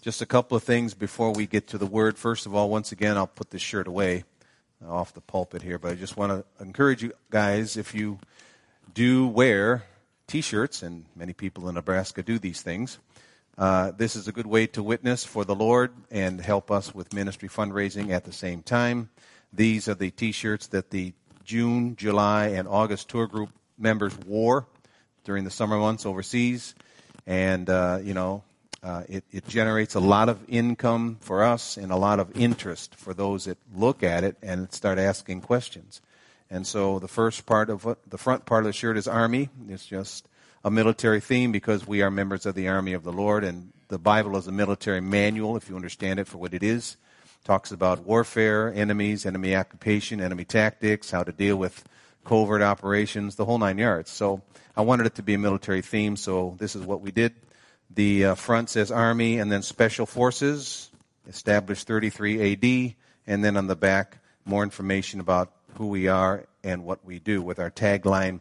Just a couple of things before we get to the word. First of all, once again, I'll put this shirt away off the pulpit here, but I just want to encourage you guys if you do wear t shirts, and many people in Nebraska do these things. Uh, this is a good way to witness for the Lord and help us with ministry fundraising at the same time. These are the t shirts that the June, July, and August tour group members wore during the summer months overseas. And, uh, you know, uh, it, it, generates a lot of income for us and a lot of interest for those that look at it and start asking questions. And so the first part of what, the front part of the shirt is Army. It's just a military theme because we are members of the Army of the Lord, and the Bible is a military manual, if you understand it for what it is. It talks about warfare, enemies, enemy occupation, enemy tactics, how to deal with covert operations, the whole nine yards. So I wanted it to be a military theme, so this is what we did. The uh, front says Army and then Special Forces, established 33 AD, and then on the back, more information about who we are and what we do with our tagline,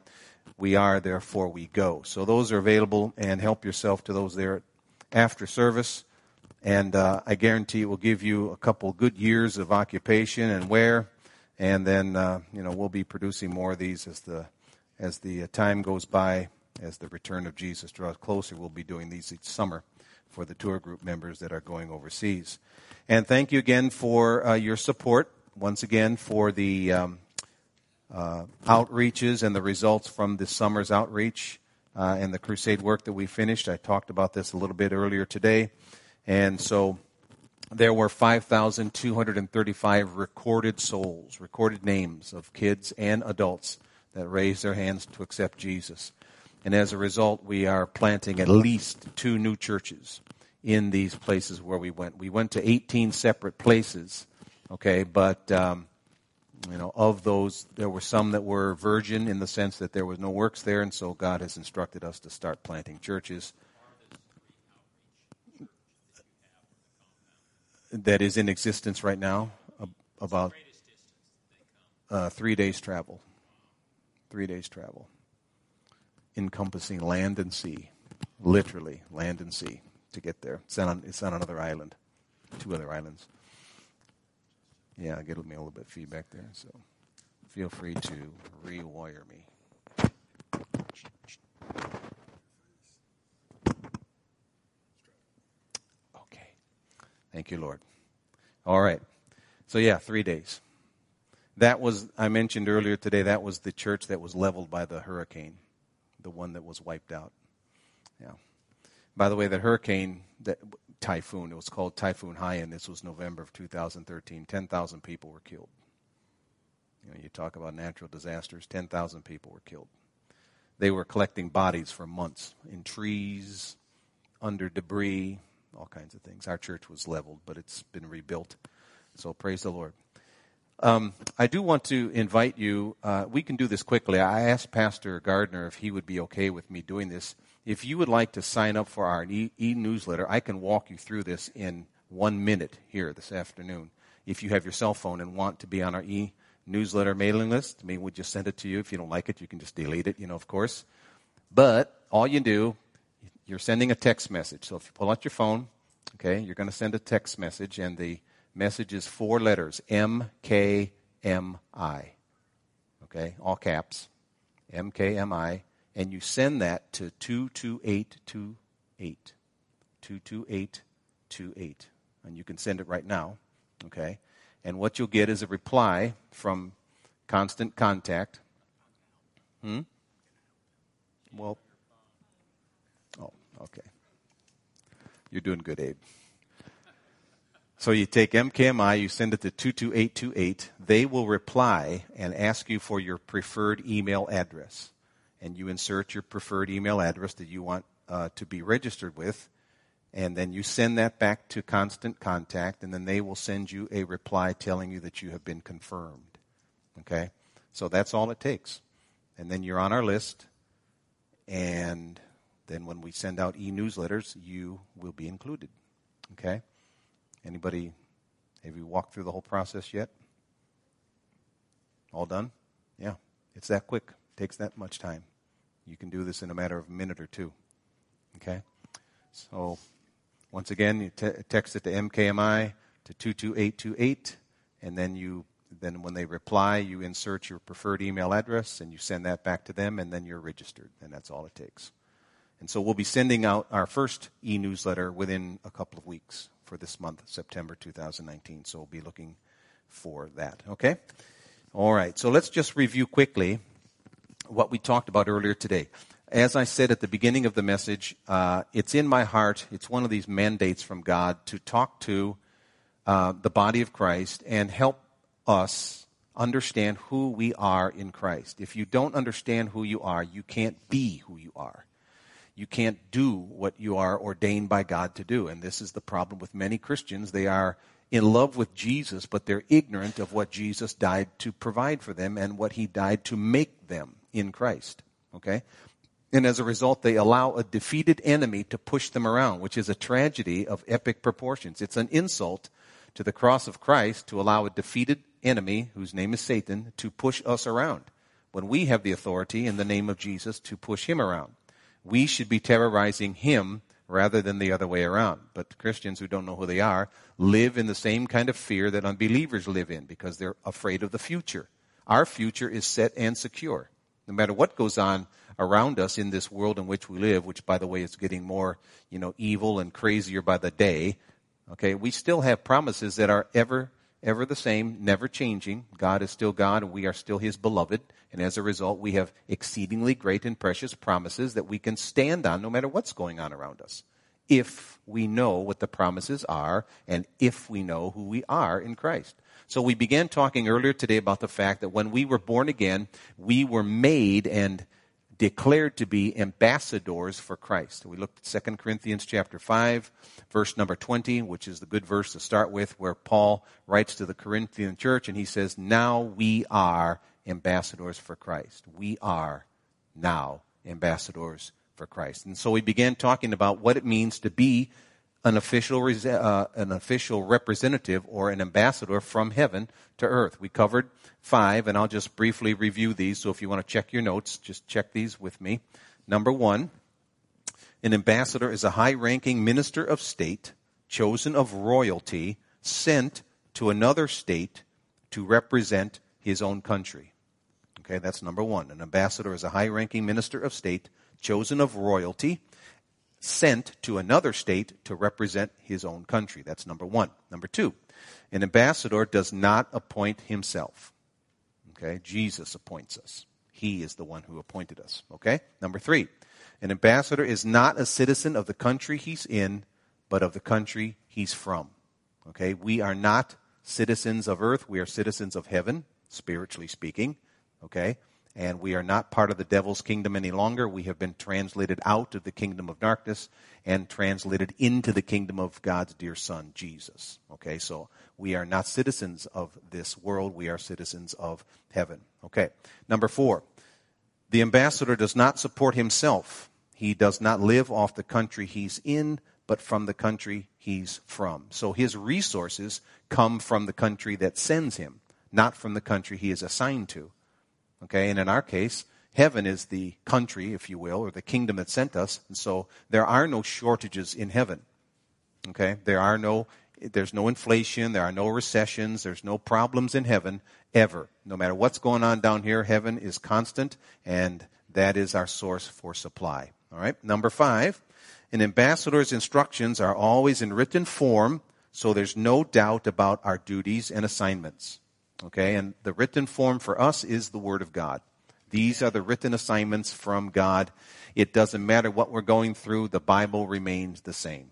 We Are, Therefore We Go. So those are available, and help yourself to those there after service. And uh, I guarantee it will give you a couple good years of occupation and wear. And then, uh, you know, we'll be producing more of these as the, as the uh, time goes by as the return of Jesus draws closer. We'll be doing these each summer for the tour group members that are going overseas. And thank you again for uh, your support, once again, for the um, uh, outreaches and the results from this summer's outreach uh, and the crusade work that we finished. I talked about this a little bit earlier today. And so there were 5,235 recorded souls, recorded names of kids and adults that raised their hands to accept Jesus. And as a result, we are planting at least two new churches in these places where we went. We went to 18 separate places, okay, but, um, you know, of those, there were some that were virgin in the sense that there was no works there, and so God has instructed us to start planting churches. That is in existence right now, about uh, three days travel. Three days travel encompassing land and sea, literally land and sea to get there. It's on, it's on another island, two other islands. Yeah, I get me a little bit of feedback there, so feel free to rewire me. Okay. Thank you, Lord. All right. So, yeah, three days. That was, I mentioned earlier today, that was the church that was leveled by the hurricane the one that was wiped out. Yeah. By the way, that hurricane, that typhoon, it was called Typhoon Haiyan. This was November of 2013. 10,000 people were killed. You know, you talk about natural disasters, 10,000 people were killed. They were collecting bodies for months in trees, under debris, all kinds of things. Our church was leveled, but it's been rebuilt. So praise the Lord. Um, I do want to invite you. Uh, we can do this quickly. I asked Pastor Gardner if he would be okay with me doing this. If you would like to sign up for our e newsletter, I can walk you through this in one minute here this afternoon. If you have your cell phone and want to be on our e newsletter mailing list, I mean, we'll just send it to you. If you don't like it, you can just delete it, you know, of course. But all you do, you're sending a text message. So if you pull out your phone, okay, you're going to send a text message, and the Message is four letters M K M I. Okay, all caps. M K M I. And you send that to 22828. 22828. And you can send it right now. Okay? And what you'll get is a reply from constant contact. Hmm? Well, oh, okay. You're doing good, Abe. So you take MKMI, you send it to 22828. They will reply and ask you for your preferred email address. And you insert your preferred email address that you want uh, to be registered with. And then you send that back to Constant Contact, and then they will send you a reply telling you that you have been confirmed. Okay? So that's all it takes. And then you're on our list. And then when we send out e newsletters, you will be included. Okay? Anybody, have you walked through the whole process yet? All done? Yeah. It's that quick. Takes that much time. You can do this in a matter of a minute or two. Okay? So Once again, you te- text it to MKMI to 22828, and then you then when they reply, you insert your preferred email address and you send that back to them, and then you're registered, and that's all it takes. And so we'll be sending out our first e-newsletter within a couple of weeks for this month, September 2019. So we'll be looking for that. Okay? All right. So let's just review quickly what we talked about earlier today. As I said at the beginning of the message, uh, it's in my heart. It's one of these mandates from God to talk to uh, the body of Christ and help us understand who we are in Christ. If you don't understand who you are, you can't be who you are you can't do what you are ordained by God to do. And this is the problem with many Christians. They are in love with Jesus, but they're ignorant of what Jesus died to provide for them and what he died to make them in Christ. Okay? And as a result, they allow a defeated enemy to push them around, which is a tragedy of epic proportions. It's an insult to the cross of Christ to allow a defeated enemy, whose name is Satan, to push us around when we have the authority in the name of Jesus to push him around we should be terrorizing him rather than the other way around. But Christians who don't know who they are live in the same kind of fear that unbelievers live in because they're afraid of the future. Our future is set and secure. No matter what goes on around us in this world in which we live, which by the way is getting more, you know, evil and crazier by the day, okay, we still have promises that are ever ever the same, never changing. God is still God and we are still His beloved. And as a result, we have exceedingly great and precious promises that we can stand on no matter what's going on around us. If we know what the promises are and if we know who we are in Christ. So we began talking earlier today about the fact that when we were born again, we were made and declared to be ambassadors for Christ. We looked at 2 Corinthians chapter 5, verse number 20, which is the good verse to start with, where Paul writes to the Corinthian church and he says, Now we are ambassadors for Christ. We are now ambassadors for Christ. And so we began talking about what it means to be an official, uh, an official representative or an ambassador from heaven to earth. We covered five, and I'll just briefly review these. So if you want to check your notes, just check these with me. Number one, an ambassador is a high ranking minister of state, chosen of royalty, sent to another state to represent his own country. Okay, that's number one. An ambassador is a high ranking minister of state, chosen of royalty, sent to another state to represent his own country. That's number one. Number two, an ambassador does not appoint himself. Okay? Jesus appoints us. He is the one who appointed us. Okay? Number three, an ambassador is not a citizen of the country he's in, but of the country he's from. Okay? We are not citizens of earth. We are citizens of heaven, spiritually speaking. Okay? And we are not part of the devil's kingdom any longer. We have been translated out of the kingdom of darkness and translated into the kingdom of God's dear son, Jesus. Okay? So we are not citizens of this world. We are citizens of heaven. Okay. Number four. The ambassador does not support himself. He does not live off the country he's in, but from the country he's from. So his resources come from the country that sends him, not from the country he is assigned to. Okay. And in our case, heaven is the country, if you will, or the kingdom that sent us. And so there are no shortages in heaven. Okay. There are no there's no inflation, there are no recessions, there's no problems in heaven ever. No matter what's going on down here, heaven is constant, and that is our source for supply. All right. Number five, an ambassador's instructions are always in written form, so there's no doubt about our duties and assignments. Okay, and the written form for us is the Word of God. These are the written assignments from God. It doesn't matter what we're going through, the Bible remains the same.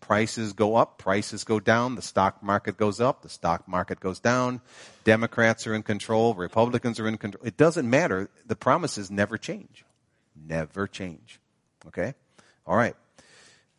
Prices go up, prices go down, the stock market goes up, the stock market goes down. Democrats are in control, Republicans are in control. It doesn't matter. The promises never change. Never change. Okay? All right.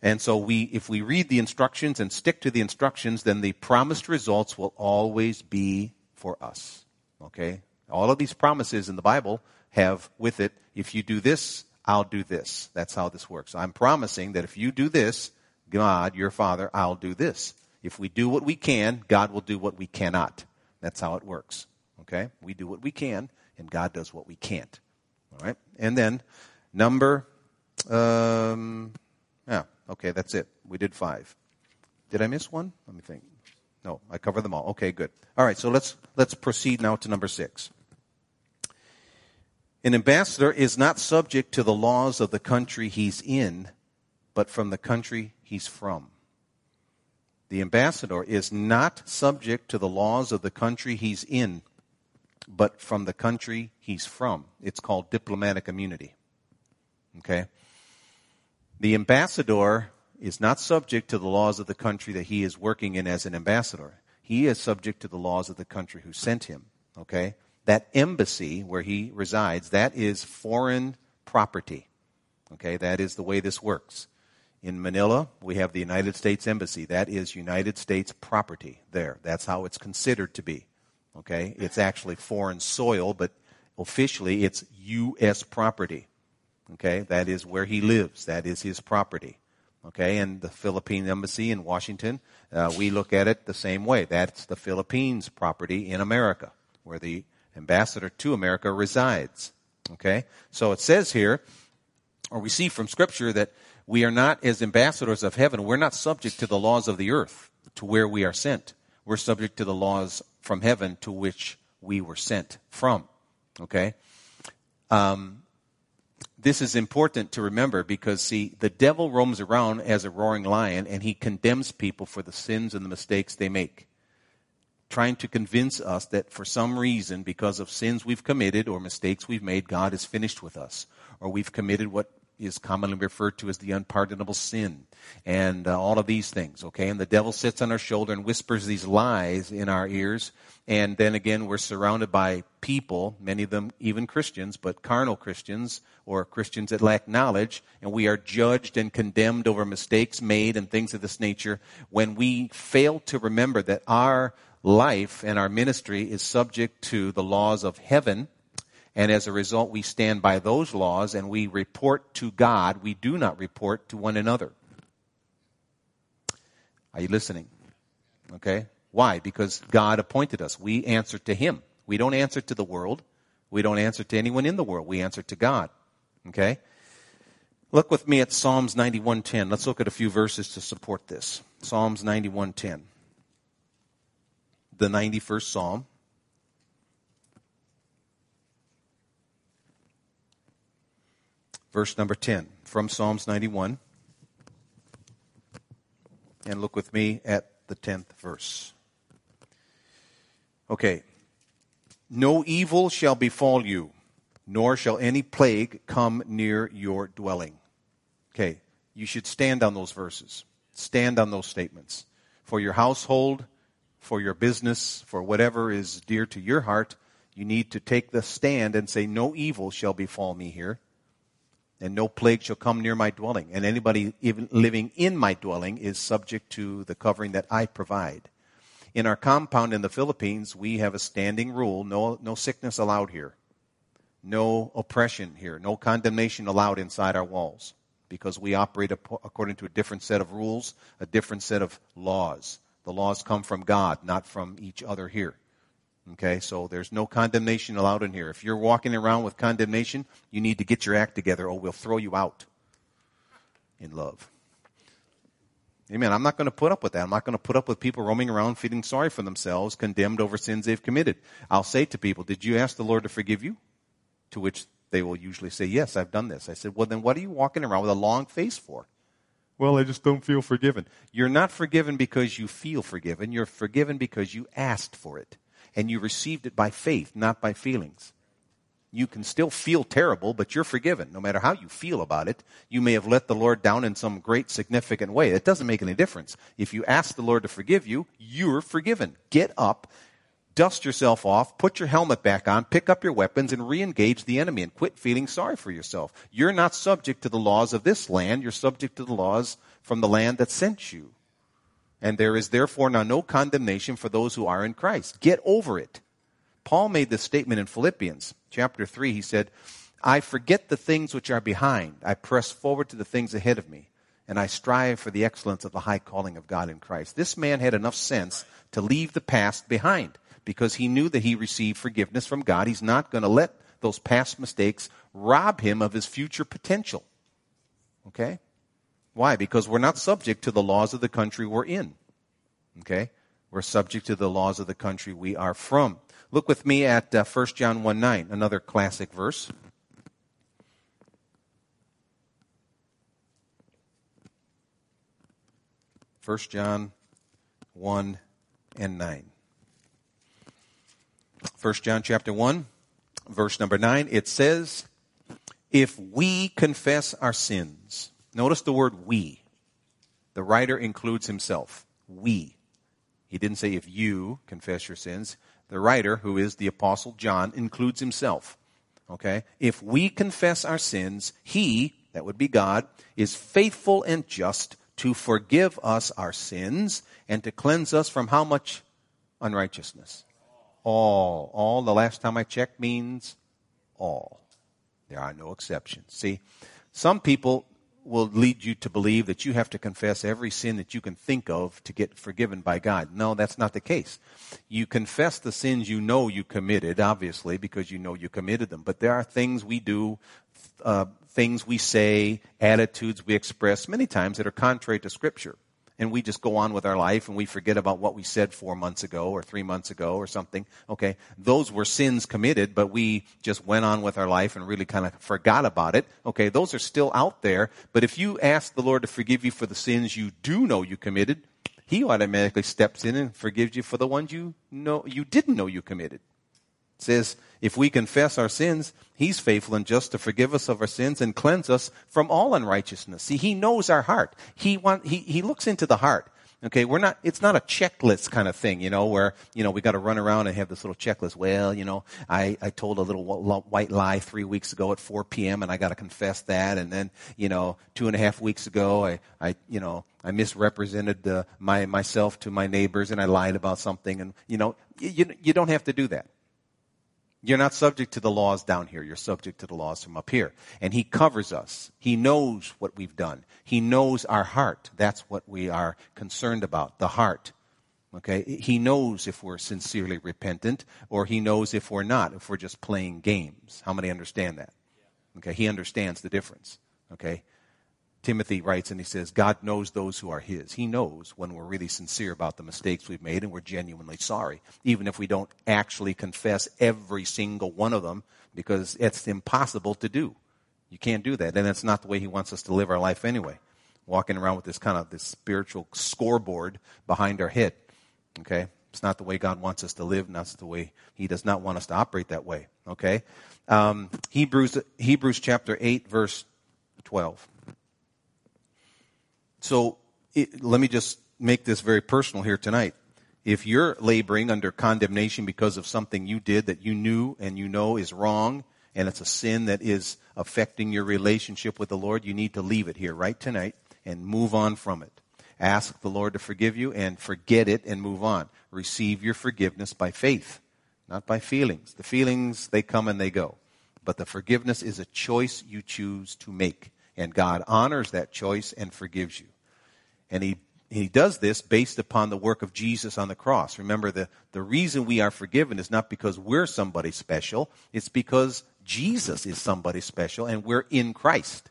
And so we, if we read the instructions and stick to the instructions, then the promised results will always be for us. Okay? All of these promises in the Bible have with it, if you do this, I'll do this. That's how this works. I'm promising that if you do this, God, your Father, I'll do this. If we do what we can, God will do what we cannot. That's how it works. Okay? We do what we can, and God does what we can't. All right? And then, number, um, yeah, Okay, that's it. We did five. Did I miss one? Let me think. No, I covered them all. Okay, good. All right, so let's let's proceed now to number six. An ambassador is not subject to the laws of the country he's in, but from the country he's from. The ambassador is not subject to the laws of the country he's in, but from the country he's from. It's called diplomatic immunity. Okay? The ambassador is not subject to the laws of the country that he is working in as an ambassador. He is subject to the laws of the country who sent him. Okay? That embassy where he resides, that is foreign property. Okay? That is the way this works. In Manila, we have the United States Embassy. That is United States property there. That's how it's considered to be. Okay? It's actually foreign soil, but officially it's U.S. property. Okay? That is where he lives. That is his property. Okay? And the Philippine Embassy in Washington, uh, we look at it the same way. That's the Philippines property in America, where the ambassador to America resides. Okay? So it says here, or we see from Scripture that we are not, as ambassadors of heaven, we're not subject to the laws of the earth to where we are sent. We're subject to the laws from heaven to which we were sent from. Okay? Um, this is important to remember because, see, the devil roams around as a roaring lion and he condemns people for the sins and the mistakes they make. Trying to convince us that for some reason, because of sins we've committed or mistakes we've made, God is finished with us. Or we've committed what is commonly referred to as the unpardonable sin and uh, all of these things okay? And the devil sits on our shoulder and whispers these lies in our ears. And then again we're surrounded by people many of them even christians but carnal christians or christians that lack knowledge. And we are judged and condemned over mistakes made and things of this nature when we fail to remember that our life and our ministry is subject to the laws of heaven and as a result, we stand by those laws and we report to God. We do not report to one another. Are you listening? Okay. Why? Because God appointed us. We answer to Him. We don't answer to the world. We don't answer to anyone in the world. We answer to God. Okay. Look with me at Psalms 91:10. Let's look at a few verses to support this. Psalms 91:10. The 91st Psalm. Verse number 10 from Psalms 91. And look with me at the 10th verse. Okay. No evil shall befall you, nor shall any plague come near your dwelling. Okay. You should stand on those verses. Stand on those statements. For your household, for your business, for whatever is dear to your heart, you need to take the stand and say, No evil shall befall me here and no plague shall come near my dwelling. And anybody even living in my dwelling is subject to the covering that I provide. In our compound in the Philippines, we have a standing rule no, no sickness allowed here, no oppression here, no condemnation allowed inside our walls because we operate according to a different set of rules, a different set of laws. The laws come from God, not from each other here. Okay, so there's no condemnation allowed in here. If you're walking around with condemnation, you need to get your act together or we'll throw you out in love. Amen. I'm not going to put up with that. I'm not going to put up with people roaming around feeling sorry for themselves, condemned over sins they've committed. I'll say to people, Did you ask the Lord to forgive you? To which they will usually say, Yes, I've done this. I said, Well, then what are you walking around with a long face for? Well, I just don't feel forgiven. You're not forgiven because you feel forgiven. You're forgiven because you asked for it and you received it by faith, not by feelings. You can still feel terrible, but you're forgiven. No matter how you feel about it, you may have let the Lord down in some great significant way. It doesn't make any difference. If you ask the Lord to forgive you, you're forgiven. Get up, dust yourself off, put your helmet back on, pick up your weapons, and re-engage the enemy and quit feeling sorry for yourself. You're not subject to the laws of this land. You're subject to the laws from the land that sent you. And there is therefore now no condemnation for those who are in Christ. Get over it. Paul made this statement in Philippians chapter 3. He said, I forget the things which are behind. I press forward to the things ahead of me, and I strive for the excellence of the high calling of God in Christ. This man had enough sense to leave the past behind because he knew that he received forgiveness from God. He's not going to let those past mistakes rob him of his future potential. Okay? Why? Because we're not subject to the laws of the country we're in. Okay? We're subject to the laws of the country we are from. Look with me at uh, 1 John 1 9, another classic verse. 1 John 1 and 9. 1 John chapter 1, verse number 9, it says, If we confess our sins, notice the word we. The writer includes himself. We. He didn't say if you confess your sins. The writer, who is the apostle John, includes himself. Okay? If we confess our sins, he, that would be God, is faithful and just to forgive us our sins and to cleanse us from how much unrighteousness? All. All, the last time I checked, means all. There are no exceptions. See, some people will lead you to believe that you have to confess every sin that you can think of to get forgiven by God. No, that's not the case. You confess the sins you know you committed, obviously, because you know you committed them. But there are things we do, uh, things we say, attitudes we express many times that are contrary to Scripture. And we just go on with our life and we forget about what we said four months ago or three months ago or something. Okay. Those were sins committed, but we just went on with our life and really kind of forgot about it. Okay. Those are still out there. But if you ask the Lord to forgive you for the sins you do know you committed, He automatically steps in and forgives you for the ones you know, you didn't know you committed. Says, if we confess our sins, He's faithful and just to forgive us of our sins and cleanse us from all unrighteousness. See, He knows our heart. He want, He, He looks into the heart. Okay, we're not, it's not a checklist kind of thing, you know, where, you know, we gotta run around and have this little checklist. Well, you know, I, I told a little white lie three weeks ago at 4 p.m. and I gotta confess that. And then, you know, two and a half weeks ago, I, I, you know, I misrepresented my, myself to my neighbors and I lied about something. And, you know, you, you don't have to do that. You're not subject to the laws down here. You're subject to the laws from up here. And He covers us. He knows what we've done. He knows our heart. That's what we are concerned about, the heart. Okay? He knows if we're sincerely repentant or He knows if we're not, if we're just playing games. How many understand that? Okay? He understands the difference. Okay? Timothy writes and he says, God knows those who are his. He knows when we're really sincere about the mistakes we've made and we're genuinely sorry, even if we don't actually confess every single one of them because it's impossible to do. You can't do that. And that's not the way he wants us to live our life anyway. Walking around with this kind of this spiritual scoreboard behind our head. Okay? It's not the way God wants us to live, and that's the way He does not want us to operate that way. Okay? Um, Hebrews, Hebrews chapter 8, verse 12. So it, let me just make this very personal here tonight. If you're laboring under condemnation because of something you did that you knew and you know is wrong, and it's a sin that is affecting your relationship with the Lord, you need to leave it here right tonight and move on from it. Ask the Lord to forgive you and forget it and move on. Receive your forgiveness by faith, not by feelings. The feelings, they come and they go. But the forgiveness is a choice you choose to make. And God honors that choice and forgives you. And he, he does this based upon the work of Jesus on the cross. Remember, the, the reason we are forgiven is not because we're somebody special, it's because Jesus is somebody special and we're in Christ.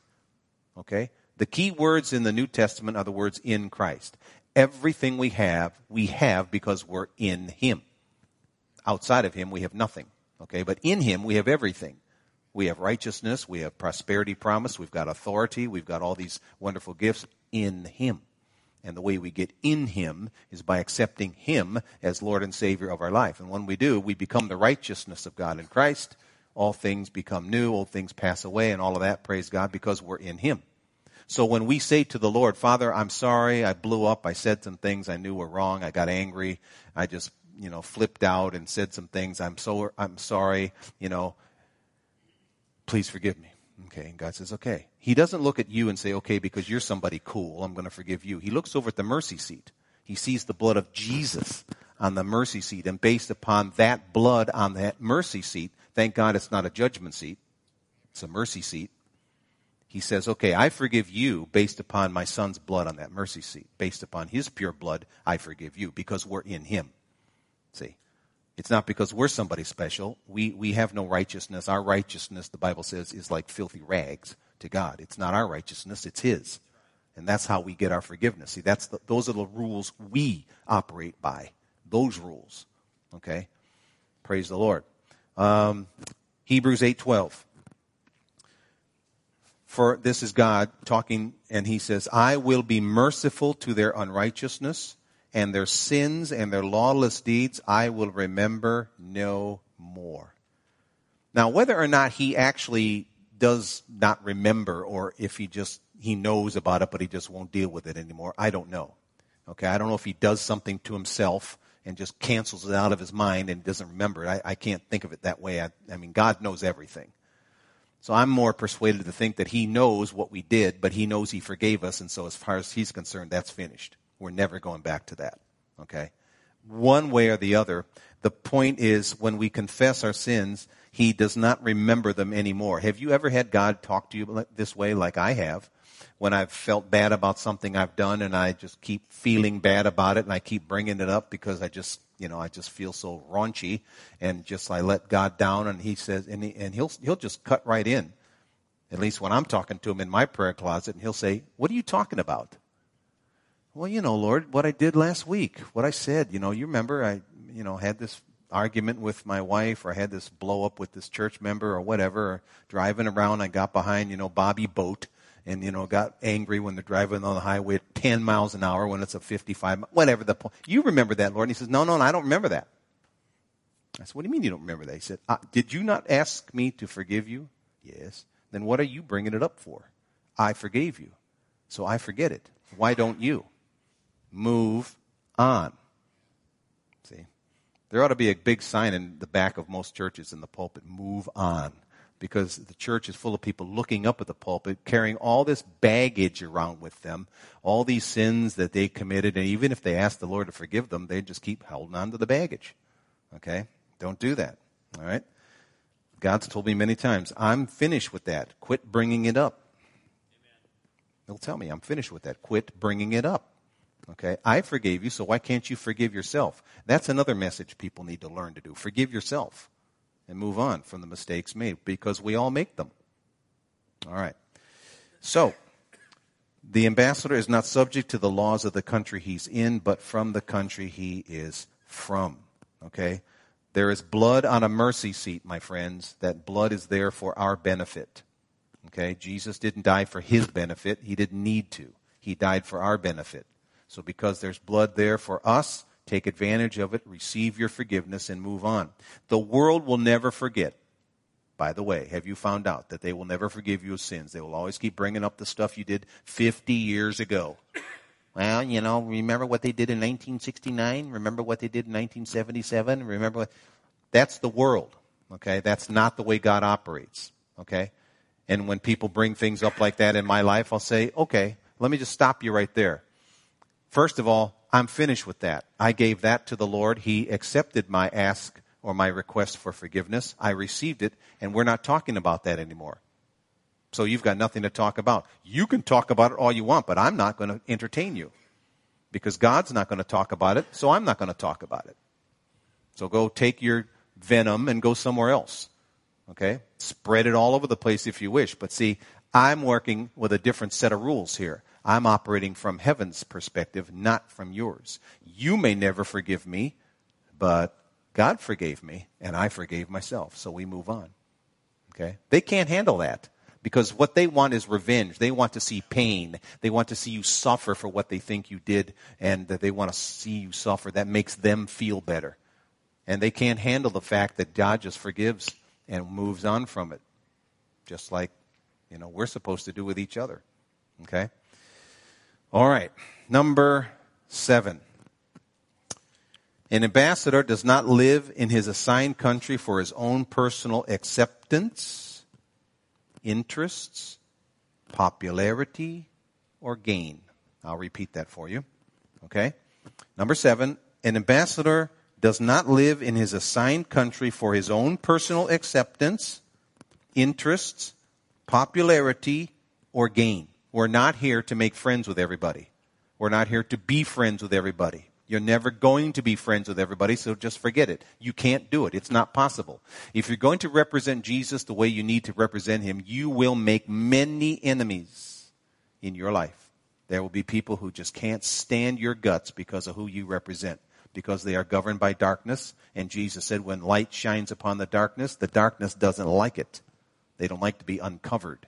Okay? The key words in the New Testament are the words in Christ. Everything we have, we have because we're in Him. Outside of Him, we have nothing. Okay? But in Him, we have everything. We have righteousness, we have prosperity promise, we've got authority, we've got all these wonderful gifts in Him. And the way we get in Him is by accepting Him as Lord and Savior of our life. And when we do, we become the righteousness of God in Christ. All things become new, old things pass away, and all of that, praise God, because we're in Him. So when we say to the Lord, Father, I'm sorry, I blew up, I said some things I knew were wrong, I got angry, I just, you know, flipped out and said some things, I'm so, I'm sorry, you know, please forgive me. Okay, and God says, okay. He doesn't look at you and say, okay, because you're somebody cool, I'm going to forgive you. He looks over at the mercy seat. He sees the blood of Jesus on the mercy seat, and based upon that blood on that mercy seat, thank God it's not a judgment seat, it's a mercy seat. He says, okay, I forgive you based upon my son's blood on that mercy seat. Based upon his pure blood, I forgive you because we're in him. See? It's not because we're somebody special. We, we have no righteousness. Our righteousness, the Bible says, is like filthy rags to God. It's not our righteousness, it's His. And that's how we get our forgiveness. See, that's the, those are the rules we operate by. Those rules. Okay? Praise the Lord. Um, Hebrews 8:12. For this is God talking and he says, "I will be merciful to their unrighteousness and their sins and their lawless deeds I will remember no more." Now, whether or not he actually does not remember or if he just he knows about it but he just won't deal with it anymore, I don't know. Okay, I don't know if he does something to himself and just cancels it out of his mind and doesn't remember it. I, I can't think of it that way. I, I mean, God knows everything. So I'm more persuaded to think that he knows what we did, but he knows he forgave us, and so as far as he's concerned, that's finished. We're never going back to that. Okay? One way or the other, the point is when we confess our sins, he does not remember them anymore. Have you ever had God talk to you this way like I have? when I've felt bad about something I've done and I just keep feeling bad about it and I keep bringing it up because I just, you know, I just feel so raunchy and just I let God down and he says, and, he, and he'll, he'll just cut right in. At least when I'm talking to him in my prayer closet and he'll say, what are you talking about? Well, you know, Lord, what I did last week, what I said, you know, you remember I, you know, had this argument with my wife or I had this blow up with this church member or whatever, or driving around, I got behind, you know, Bobby Boat and you know got angry when they're driving on the highway at 10 miles an hour when it's a 55 whatever the point you remember that lord? And he says no no, i don't remember that. I said what do you mean you don't remember that? He said uh, did you not ask me to forgive you? Yes. Then what are you bringing it up for? I forgave you. So i forget it. Why don't you move on see there ought to be a big sign in the back of most churches in the pulpit move on because the church is full of people looking up at the pulpit, carrying all this baggage around with them, all these sins that they committed, and even if they ask the Lord to forgive them, they just keep holding on to the baggage. Okay? Don't do that. All right? God's told me many times, I'm finished with that. Quit bringing it up. He'll tell me, I'm finished with that. Quit bringing it up. Okay? I forgave you, so why can't you forgive yourself? That's another message people need to learn to do. Forgive yourself and move on from the mistakes made because we all make them. All right. So, the ambassador is not subject to the laws of the country he's in, but from the country he is from. Okay? There is blood on a mercy seat, my friends. That blood is there for our benefit. Okay? Jesus didn't die for his benefit. He didn't need to. He died for our benefit. So because there's blood there for us, Take advantage of it, receive your forgiveness, and move on. The world will never forget. By the way, have you found out that they will never forgive you of sins? They will always keep bringing up the stuff you did 50 years ago. Well, you know, remember what they did in 1969? Remember what they did in 1977? Remember what? That's the world. Okay? That's not the way God operates. Okay? And when people bring things up like that in my life, I'll say, okay, let me just stop you right there. First of all, I'm finished with that. I gave that to the Lord. He accepted my ask or my request for forgiveness. I received it, and we're not talking about that anymore. So you've got nothing to talk about. You can talk about it all you want, but I'm not going to entertain you. Because God's not going to talk about it, so I'm not going to talk about it. So go take your venom and go somewhere else. Okay? Spread it all over the place if you wish. But see, I'm working with a different set of rules here. I'm operating from heaven's perspective, not from yours. You may never forgive me, but God forgave me, and I forgave myself. So we move on. Okay? They can't handle that because what they want is revenge. They want to see pain. They want to see you suffer for what they think you did, and that they want to see you suffer. That makes them feel better. And they can't handle the fact that God just forgives and moves on from it. Just like, you know, we're supposed to do with each other. Okay? All right. Number seven. An ambassador does not live in his assigned country for his own personal acceptance, interests, popularity, or gain. I'll repeat that for you. Okay? Number seven. An ambassador does not live in his assigned country for his own personal acceptance, interests, popularity, or gain. We're not here to make friends with everybody. We're not here to be friends with everybody. You're never going to be friends with everybody, so just forget it. You can't do it. It's not possible. If you're going to represent Jesus the way you need to represent him, you will make many enemies in your life. There will be people who just can't stand your guts because of who you represent, because they are governed by darkness. And Jesus said, when light shines upon the darkness, the darkness doesn't like it. They don't like to be uncovered.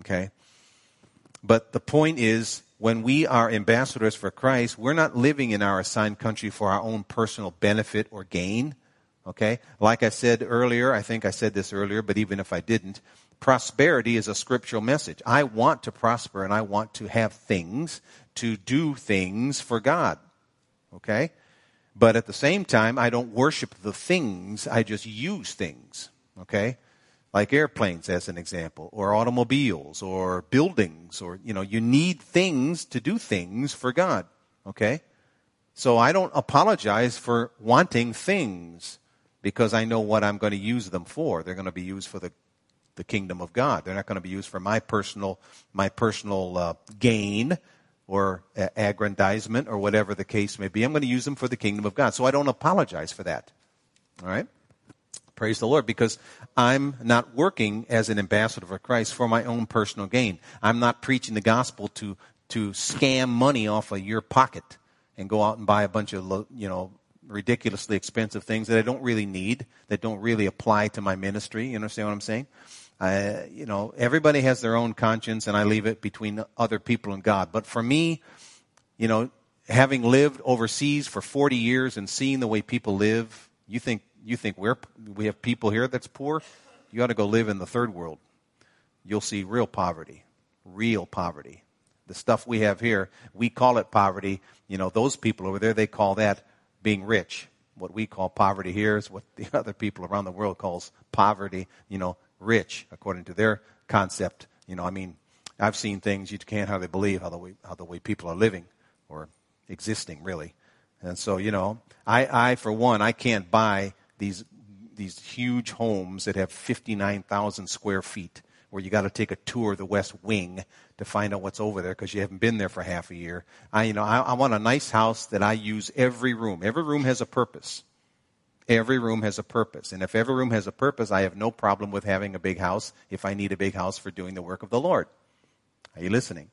Okay? But the point is, when we are ambassadors for Christ, we're not living in our assigned country for our own personal benefit or gain. Okay? Like I said earlier, I think I said this earlier, but even if I didn't, prosperity is a scriptural message. I want to prosper and I want to have things, to do things for God. Okay? But at the same time, I don't worship the things, I just use things. Okay? Like airplanes as an example, or automobiles, or buildings, or, you know, you need things to do things for God. Okay? So I don't apologize for wanting things because I know what I'm going to use them for. They're going to be used for the the kingdom of God. They're not going to be used for my personal, my personal uh, gain or uh, aggrandizement or whatever the case may be. I'm going to use them for the kingdom of God. So I don't apologize for that. All right? Praise the Lord, because I'm not working as an ambassador for Christ for my own personal gain. I'm not preaching the gospel to, to scam money off of your pocket and go out and buy a bunch of, you know, ridiculously expensive things that I don't really need, that don't really apply to my ministry. You understand what I'm saying? I, you know, everybody has their own conscience, and I leave it between other people and God. But for me, you know, having lived overseas for 40 years and seeing the way people live, you think you think we're we have people here that's poor? You ought to go live in the third world. You'll see real poverty, real poverty. The stuff we have here, we call it poverty. You know, those people over there, they call that being rich. What we call poverty here is what the other people around the world calls poverty. You know, rich according to their concept. You know, I mean, I've seen things you can't hardly believe how the way, how the way people are living or existing, really. And so, you know, I, I for one, I can't buy these these huge homes that have 59,000 square feet where you got to take a tour of the West Wing to find out what's over there because you haven't been there for half a year. I, you know, I, I want a nice house that I use every room. Every room has a purpose. Every room has a purpose. And if every room has a purpose, I have no problem with having a big house if I need a big house for doing the work of the Lord. Are you listening?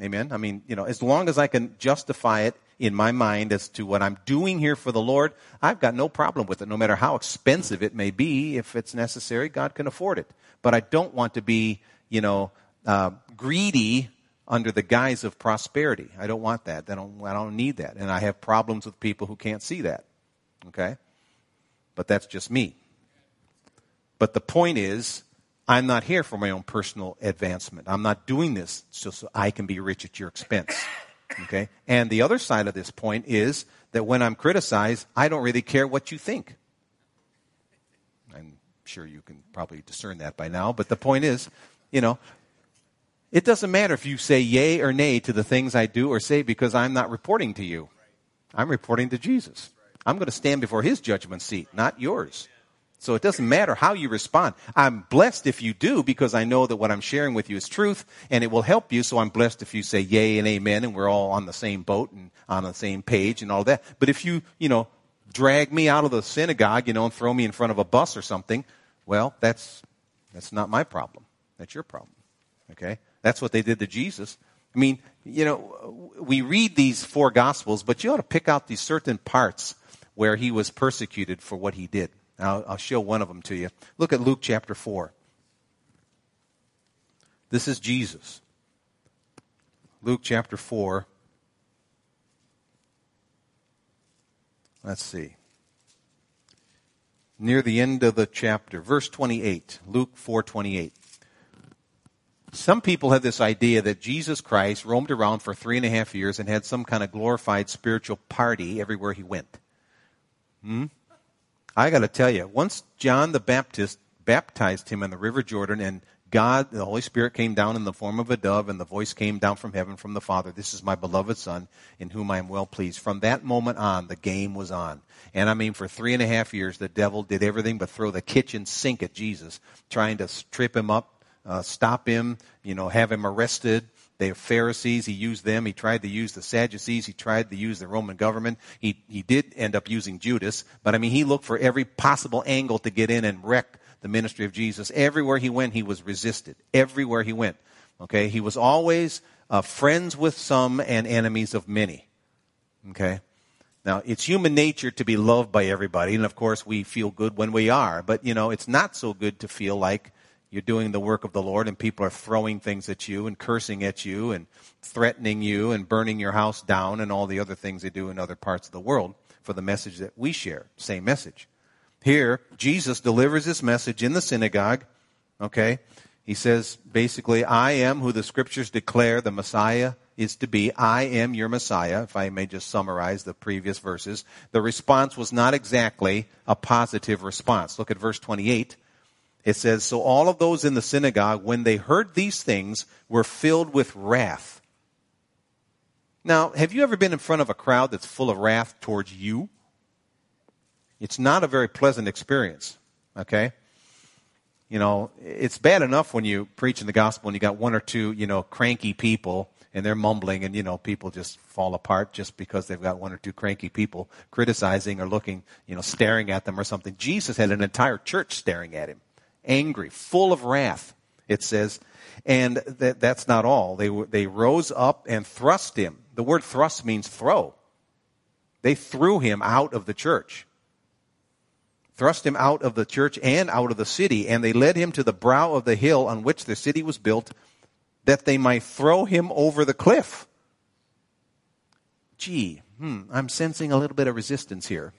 Amen. Amen. I mean, you know, as long as I can justify it in my mind as to what I'm doing here for the Lord, I've got no problem with it. No matter how expensive it may be, if it's necessary, God can afford it. But I don't want to be, you know, uh, greedy under the guise of prosperity. I don't want that. I don't, I don't need that. And I have problems with people who can't see that. Okay? But that's just me. But the point is, I'm not here for my own personal advancement. I'm not doing this just so I can be rich at your expense. Okay? And the other side of this point is that when I'm criticized, I don't really care what you think. I'm sure you can probably discern that by now, but the point is, you know, it doesn't matter if you say yay or nay to the things I do or say because I'm not reporting to you. I'm reporting to Jesus. I'm going to stand before his judgment seat, not yours. So it doesn't matter how you respond. I'm blessed if you do because I know that what I'm sharing with you is truth and it will help you. So I'm blessed if you say yay and amen and we're all on the same boat and on the same page and all that. But if you, you know, drag me out of the synagogue, you know, and throw me in front of a bus or something, well, that's, that's not my problem. That's your problem. Okay? That's what they did to Jesus. I mean, you know, we read these four gospels, but you ought to pick out these certain parts where he was persecuted for what he did. Now, I'll show one of them to you. Look at Luke chapter 4. This is Jesus. Luke chapter 4. Let's see. Near the end of the chapter, verse 28, Luke 4:28. Some people have this idea that Jesus Christ roamed around for three and a half years and had some kind of glorified spiritual party everywhere he went. Hmm? I got to tell you, once John the Baptist baptized him in the River Jordan and God, the Holy Spirit came down in the form of a dove and the voice came down from heaven from the Father. This is my beloved Son in whom I am well pleased. From that moment on, the game was on. And I mean, for three and a half years, the devil did everything but throw the kitchen sink at Jesus, trying to trip him up, uh, stop him, you know, have him arrested, the Pharisees, he used them. He tried to use the Sadducees. He tried to use the Roman government. He, he did end up using Judas. But I mean, he looked for every possible angle to get in and wreck the ministry of Jesus. Everywhere he went, he was resisted. Everywhere he went. Okay? He was always uh, friends with some and enemies of many. Okay? Now, it's human nature to be loved by everybody, and of course, we feel good when we are, but you know, it's not so good to feel like you're doing the work of the Lord and people are throwing things at you and cursing at you and threatening you and burning your house down and all the other things they do in other parts of the world for the message that we share. Same message. Here, Jesus delivers this message in the synagogue. Okay? He says basically, I am who the scriptures declare the Messiah is to be. I am your Messiah, if I may just summarize the previous verses. The response was not exactly a positive response. Look at verse 28. It says, So all of those in the synagogue, when they heard these things, were filled with wrath. Now, have you ever been in front of a crowd that's full of wrath towards you? It's not a very pleasant experience, okay? You know, it's bad enough when you preach in the gospel and you got one or two, you know, cranky people and they're mumbling and, you know, people just fall apart just because they've got one or two cranky people criticizing or looking, you know, staring at them or something. Jesus had an entire church staring at him, angry, full of wrath, it says. And that, that's not all. They, they rose up and thrust him. The word thrust means throw. They threw him out of the church thrust him out of the church and out of the city, and they led him to the brow of the hill on which the city was built, that they might throw him over the cliff. Gee, hmm, I'm sensing a little bit of resistance here.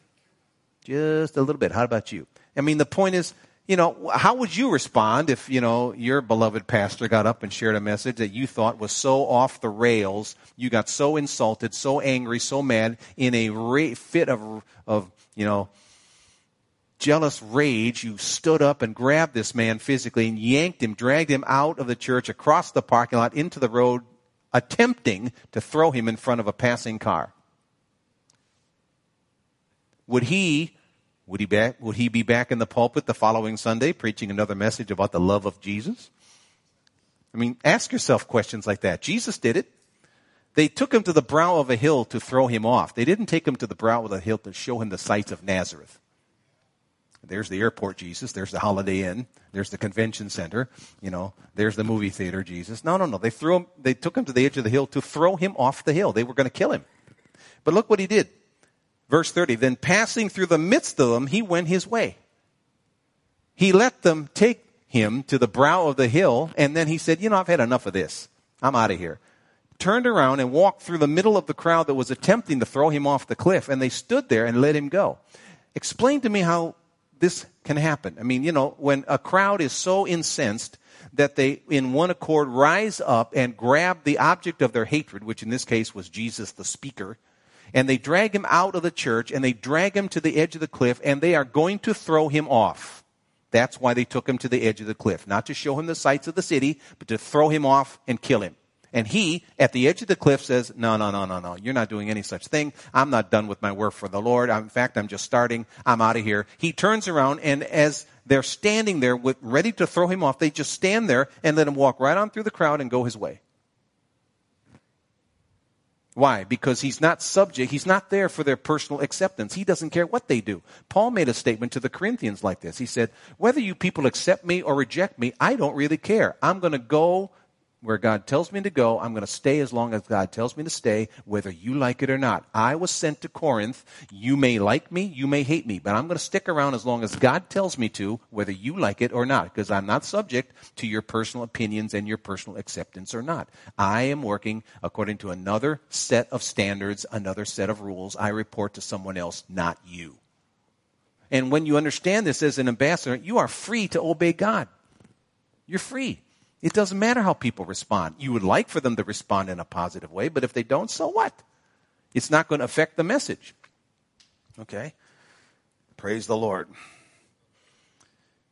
Just a little bit. How about you? I mean, the point is, you know, how would you respond if, you know, your beloved pastor got up and shared a message that you thought was so off the rails, you got so insulted, so angry, so mad, in a ra- fit of, of, you know, jealous rage, you stood up and grabbed this man physically and yanked him, dragged him out of the church, across the parking lot, into the road, attempting to throw him in front of a passing car. Would he, would he, back, would he be back in the pulpit the following Sunday preaching another message about the love of Jesus? I mean, ask yourself questions like that. Jesus did it. They took him to the brow of a hill to throw him off. They didn't take him to the brow of the hill to show him the sights of Nazareth. There's the airport Jesus. There's the Holiday Inn. There's the convention center. You know, there's the movie theater Jesus. No, no, no. They threw him, they took him to the edge of the hill to throw him off the hill. They were going to kill him. But look what he did. Verse 30. Then passing through the midst of them, he went his way. He let them take him to the brow of the hill, and then he said, You know, I've had enough of this. I'm out of here. Turned around and walked through the middle of the crowd that was attempting to throw him off the cliff, and they stood there and let him go. Explain to me how this can happen. I mean, you know, when a crowd is so incensed that they, in one accord, rise up and grab the object of their hatred, which in this case was Jesus the speaker, and they drag him out of the church and they drag him to the edge of the cliff and they are going to throw him off. That's why they took him to the edge of the cliff. Not to show him the sights of the city, but to throw him off and kill him. And he, at the edge of the cliff, says, No, no, no, no, no. You're not doing any such thing. I'm not done with my work for the Lord. in fact, I'm just starting. I'm out of here. He turns around, and as they're standing there with, ready to throw him off, they just stand there and let him walk right on through the crowd and go his way. Why? Because he's not subject, he's not there for their personal acceptance. He doesn't care what they do. Paul made a statement to the Corinthians like this. He said, Whether you people accept me or reject me, I don't really care. I'm going to go where God tells me to go, I'm going to stay as long as God tells me to stay, whether you like it or not. I was sent to Corinth. You may like me, you may hate me, but I'm going to stick around as long as God tells me to, whether you like it or not, because I'm not subject to your personal opinions and your personal acceptance or not. I am working according to another set of standards, another set of rules. I report to someone else, not you. And when you understand this as an ambassador, you are free to obey God. You're free. It doesn't matter how people respond. You would like for them to respond in a positive way, but if they don't, so what? It's not going to affect the message. Okay? Praise the Lord.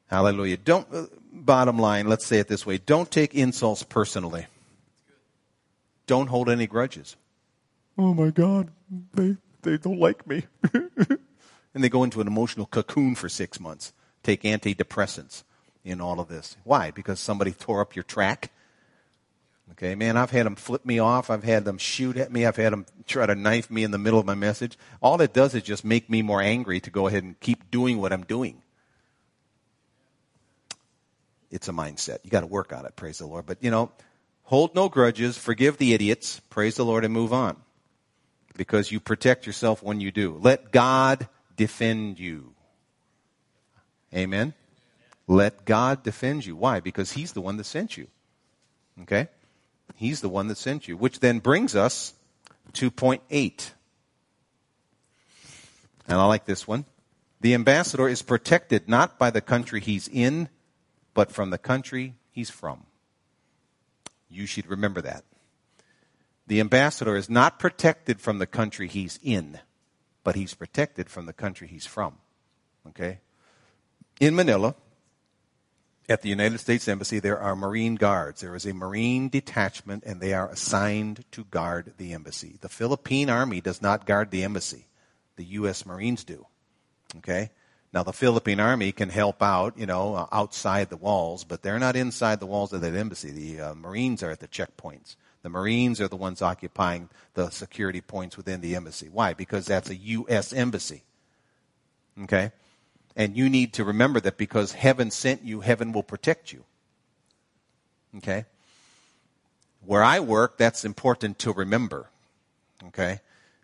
Hallelujah. Don't, uh, bottom line, let's say it this way don't take insults personally. Don't hold any grudges. Oh my God, they, they don't like me. and they go into an emotional cocoon for six months, take antidepressants in all of this. Why? Because somebody tore up your track? Okay, man, I've had them flip me off. I've had them shoot at me. I've had them try to knife me in the middle of my message. All it does is just make me more angry to go ahead and keep doing what I'm doing. It's a mindset. You got to work on it, praise the Lord. But, you know, hold no grudges, forgive the idiots, praise the Lord, and move on. Because you protect yourself when you do. Let God defend you. Amen? Let God defend you. Why? Because He's the one that sent you. Okay? He's the one that sent you. Which then brings us to point eight. And I like this one. The ambassador is protected not by the country he's in, but from the country he's from. You should remember that. The ambassador is not protected from the country he's in, but he's protected from the country he's from. Okay? In Manila, at the United States Embassy, there are Marine guards. There is a Marine detachment, and they are assigned to guard the embassy. The Philippine Army does not guard the embassy, the U.S. Marines do. Okay? Now, the Philippine Army can help out, you know, uh, outside the walls, but they're not inside the walls of that embassy. The uh, Marines are at the checkpoints. The Marines are the ones occupying the security points within the embassy. Why? Because that's a U.S. embassy. Okay? And you need to remember that because heaven sent you, heaven will protect you. Okay? Where I work, that's important to remember. Okay?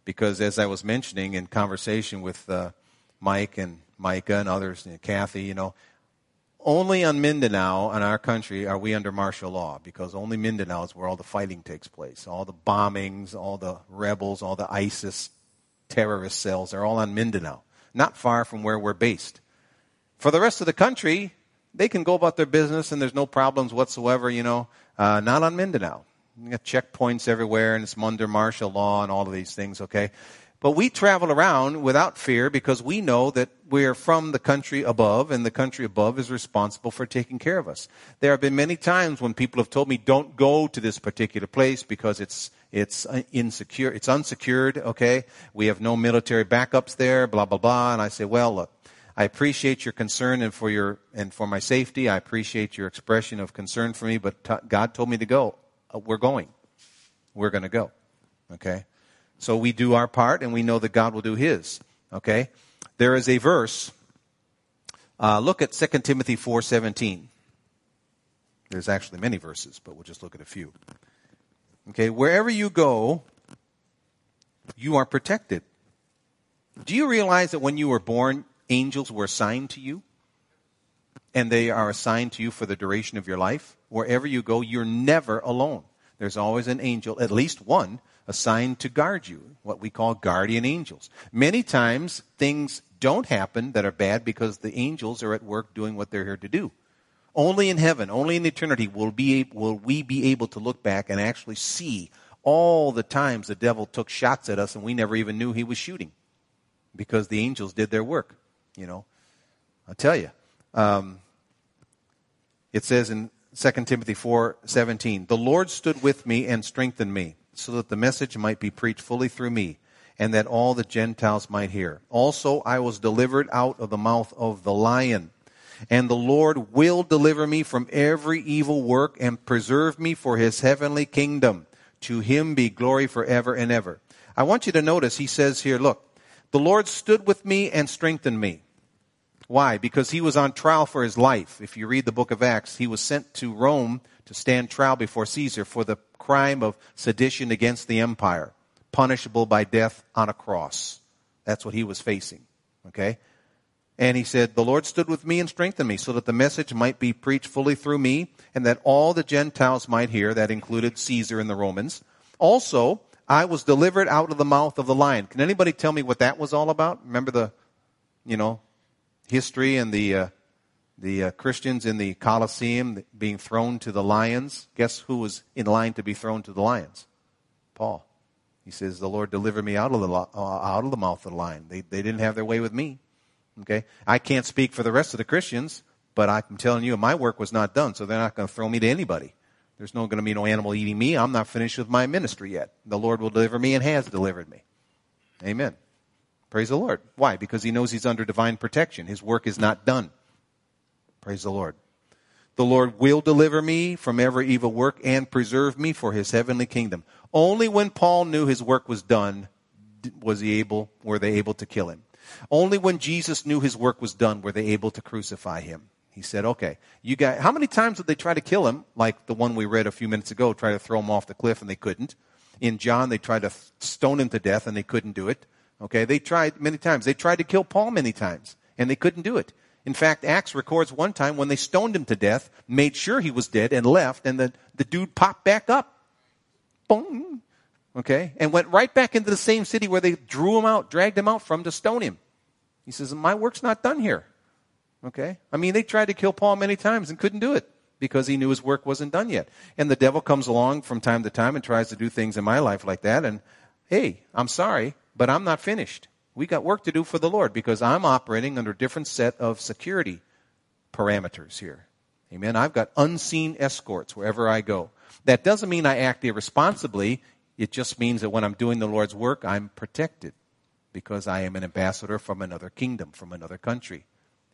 Because as I was mentioning in conversation with uh, Mike and Micah and others, and Kathy, you know, only on Mindanao, in our country, are we under martial law because only Mindanao is where all the fighting takes place. All the bombings, all the rebels, all the ISIS terrorist cells are all on Mindanao not far from where we're based. For the rest of the country, they can go about their business and there's no problems whatsoever, you know, uh, not on Mindanao. You got checkpoints everywhere and it's under martial law and all of these things, okay? But we travel around without fear because we know that we're from the country above and the country above is responsible for taking care of us. There have been many times when people have told me, don't go to this particular place because it's, it's insecure, it's unsecured, okay? We have no military backups there, blah, blah, blah. And I say, well, look, I appreciate your concern and for your, and for my safety. I appreciate your expression of concern for me, but t- God told me to go. Uh, we're going. We're going to go. Okay? So we do our part and we know that God will do his. Okay? There is a verse. Uh, look at 2 Timothy 4.17. There's actually many verses, but we'll just look at a few. Okay, wherever you go, you are protected. Do you realize that when you were born, angels were assigned to you? And they are assigned to you for the duration of your life? Wherever you go, you're never alone. There's always an angel, at least one, assigned to guard you, what we call guardian angels. Many times things don't happen that are bad because the angels are at work doing what they're here to do. Only in heaven, only in eternity will, be, will we be able to look back and actually see all the times the devil took shots at us and we never even knew he was shooting because the angels did their work. You know, I'll tell you. Um, it says in 2 Timothy 4:17, "The Lord stood with me and strengthened me." So that the message might be preached fully through me, and that all the Gentiles might hear. Also, I was delivered out of the mouth of the lion. And the Lord will deliver me from every evil work and preserve me for his heavenly kingdom. To him be glory forever and ever. I want you to notice he says here, look, the Lord stood with me and strengthened me. Why? Because he was on trial for his life. If you read the book of Acts, he was sent to Rome to stand trial before Caesar for the crime of sedition against the empire, punishable by death on a cross. That's what he was facing. Okay? And he said, The Lord stood with me and strengthened me so that the message might be preached fully through me and that all the Gentiles might hear. That included Caesar and the Romans. Also, I was delivered out of the mouth of the lion. Can anybody tell me what that was all about? Remember the, you know, history and the, uh, the uh, Christians in the Colosseum being thrown to the lions. Guess who was in line to be thrown to the lions? Paul. He says, "The Lord delivered me out of the uh, out of the mouth of the lion. They they didn't have their way with me." Okay, I can't speak for the rest of the Christians, but I'm telling you, my work was not done, so they're not going to throw me to anybody. There's no going to be no animal eating me. I'm not finished with my ministry yet. The Lord will deliver me and has delivered me. Amen. Praise the Lord. Why? Because he knows he's under divine protection. His work is not done. Praise the Lord. The Lord will deliver me from every evil work and preserve me for his heavenly kingdom. Only when Paul knew his work was done was he able were they able to kill him. Only when Jesus knew his work was done were they able to crucify him. He said, okay, you got, how many times did they try to kill him? Like the one we read a few minutes ago, try to throw him off the cliff and they couldn't. In John, they tried to stone him to death and they couldn't do it. Okay, they tried many times. They tried to kill Paul many times and they couldn't do it. In fact, Acts records one time when they stoned him to death, made sure he was dead and left and the, the dude popped back up. Boom. Okay, and went right back into the same city where they drew him out, dragged him out from to stone him. He says, my work's not done here. Okay? I mean, they tried to kill Paul many times and couldn't do it because he knew his work wasn't done yet. And the devil comes along from time to time and tries to do things in my life like that. And hey, I'm sorry, but I'm not finished. We got work to do for the Lord because I'm operating under a different set of security parameters here. Amen. I've got unseen escorts wherever I go. That doesn't mean I act irresponsibly. It just means that when I'm doing the Lord's work, I'm protected because I am an ambassador from another kingdom, from another country.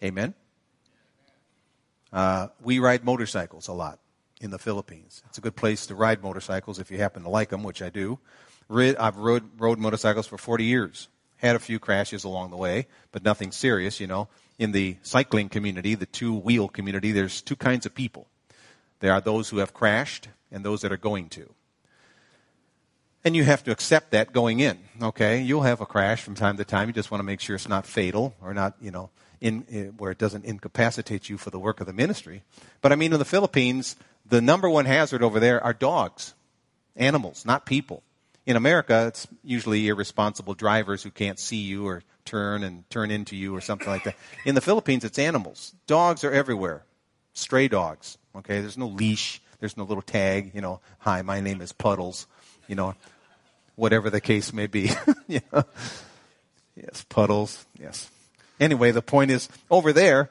Amen? Uh, we ride motorcycles a lot in the Philippines. It's a good place to ride motorcycles if you happen to like them, which I do. I've rode, rode motorcycles for 40 years. Had a few crashes along the way, but nothing serious, you know. In the cycling community, the two wheel community, there's two kinds of people. There are those who have crashed and those that are going to. And you have to accept that going in, okay? You'll have a crash from time to time. You just want to make sure it's not fatal or not, you know, in, in, where it doesn't incapacitate you for the work of the ministry. But I mean, in the Philippines, the number one hazard over there are dogs, animals, not people. In America, it's usually irresponsible drivers who can't see you or turn and turn into you or something like that. In the Philippines, it's animals. Dogs are everywhere. Stray dogs. Okay, there's no leash. There's no little tag. You know, hi, my name is Puddles. You know, whatever the case may be. Yes, Puddles. Yes. Anyway, the point is, over there,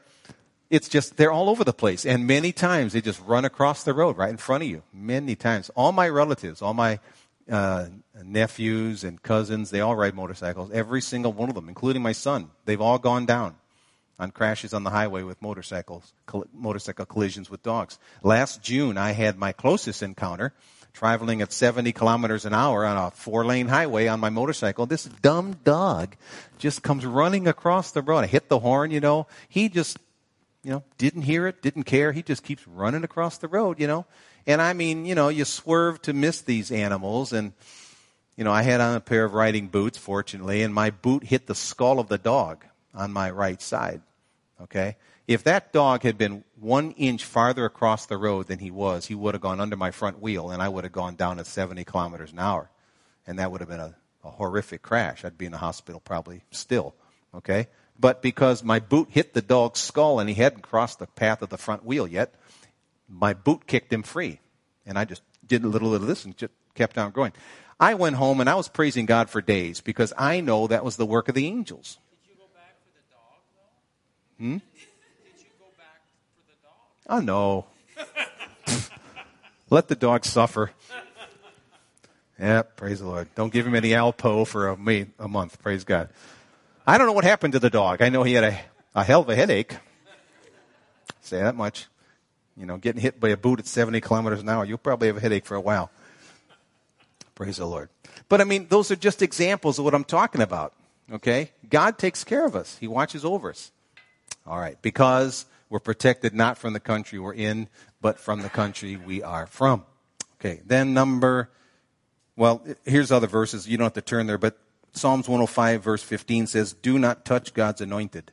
it's just, they're all over the place. And many times they just run across the road right in front of you. Many times. All my relatives, all my uh, nephews and cousins, they all ride motorcycles. Every single one of them, including my son. They've all gone down on crashes on the highway with motorcycles, motorcycle collisions with dogs. Last June, I had my closest encounter traveling at 70 kilometers an hour on a four lane highway on my motorcycle. This dumb dog just comes running across the road. I hit the horn, you know. He just, you know, didn't hear it, didn't care. He just keeps running across the road, you know. And I mean, you know, you swerve to miss these animals and, you know, I had on a pair of riding boots, fortunately, and my boot hit the skull of the dog on my right side. Okay? If that dog had been one inch farther across the road than he was, he would have gone under my front wheel and I would have gone down at 70 kilometers an hour. And that would have been a, a horrific crash. I'd be in the hospital probably still. Okay? But because my boot hit the dog's skull and he hadn't crossed the path of the front wheel yet, my boot kicked him free. And I just did a little bit of this and just kept on going. I went home and I was praising God for days because I know that was the work of the angels. Did you go back for the dog, though? Hmm? Did you go back for the dog? Oh, no. Let the dog suffer. Yeah, praise the Lord. Don't give him any Alpo for a, me, a month. Praise God. I don't know what happened to the dog. I know he had a, a hell of a headache. Say that much. You know, getting hit by a boot at 70 kilometers an hour, you'll probably have a headache for a while. Praise the Lord. But I mean, those are just examples of what I'm talking about. Okay? God takes care of us. He watches over us. All right. Because we're protected not from the country we're in, but from the country we are from. Okay, then number, well, here's other verses. You don't have to turn there, but Psalms 105, verse 15 says, Do not touch God's anointed.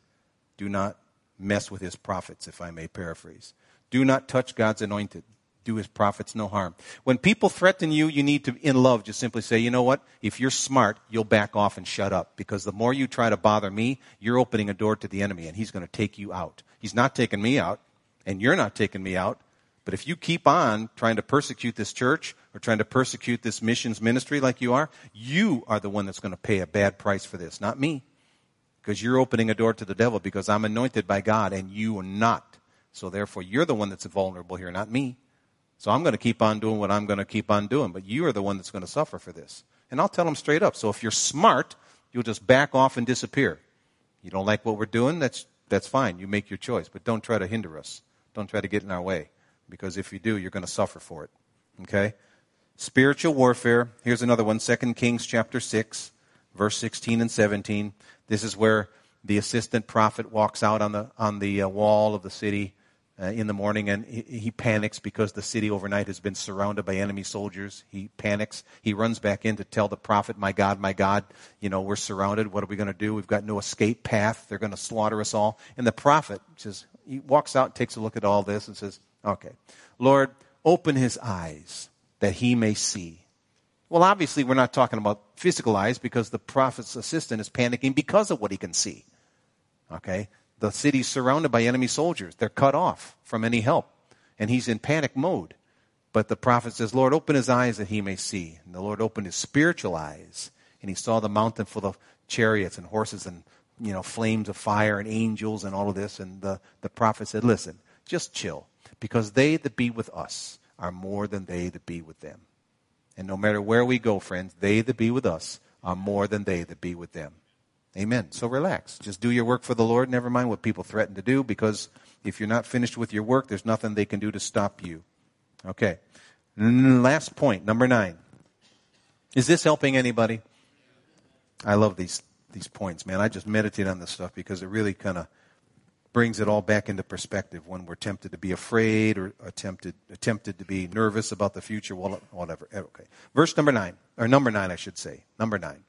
Do not mess with his prophets, if I may paraphrase. Do not touch God's anointed. Do his prophets no harm. When people threaten you, you need to, in love, just simply say, you know what? If you're smart, you'll back off and shut up. Because the more you try to bother me, you're opening a door to the enemy, and he's going to take you out. He's not taking me out, and you're not taking me out. But if you keep on trying to persecute this church or trying to persecute this missions ministry like you are, you are the one that's going to pay a bad price for this, not me. Because you're opening a door to the devil because I'm anointed by God and you are not. So therefore, you're the one that's vulnerable here, not me. So I'm going to keep on doing what I'm going to keep on doing, but you are the one that's going to suffer for this. And I'll tell them straight up. So if you're smart, you'll just back off and disappear. You don't like what we're doing? That's that's fine. You make your choice, but don't try to hinder us. Don't try to get in our way, because if you do, you're going to suffer for it. Okay? Spiritual warfare. Here's another one. 2 Kings chapter 6, verse 16 and 17. This is where the assistant prophet walks out on the, on the uh, wall of the city uh, in the morning and he, he panics because the city overnight has been surrounded by enemy soldiers. He panics. He runs back in to tell the prophet, My God, my God, you know, we're surrounded. What are we going to do? We've got no escape path. They're going to slaughter us all. And the prophet says, he walks out, takes a look at all this, and says, Okay, Lord, open his eyes that he may see. Well, obviously, we're not talking about physical eyes because the prophet's assistant is panicking because of what he can see. Okay? The city's surrounded by enemy soldiers. They're cut off from any help. And he's in panic mode. But the prophet says, Lord, open his eyes that he may see. And the Lord opened his spiritual eyes. And he saw the mountain full of chariots and horses and, you know, flames of fire and angels and all of this. And the, the prophet said, listen, just chill. Because they that be with us are more than they that be with them. And no matter where we go, friends, they that be with us are more than they that be with them. Amen. So relax. Just do your work for the Lord. Never mind what people threaten to do because if you're not finished with your work, there's nothing they can do to stop you. Okay. Last point, number nine. Is this helping anybody? I love these, these points, man. I just meditate on this stuff because it really kind of brings it all back into perspective when we're tempted to be afraid or attempted, attempted to be nervous about the future, well, whatever. Okay. Verse number nine, or number nine, I should say. Number nine.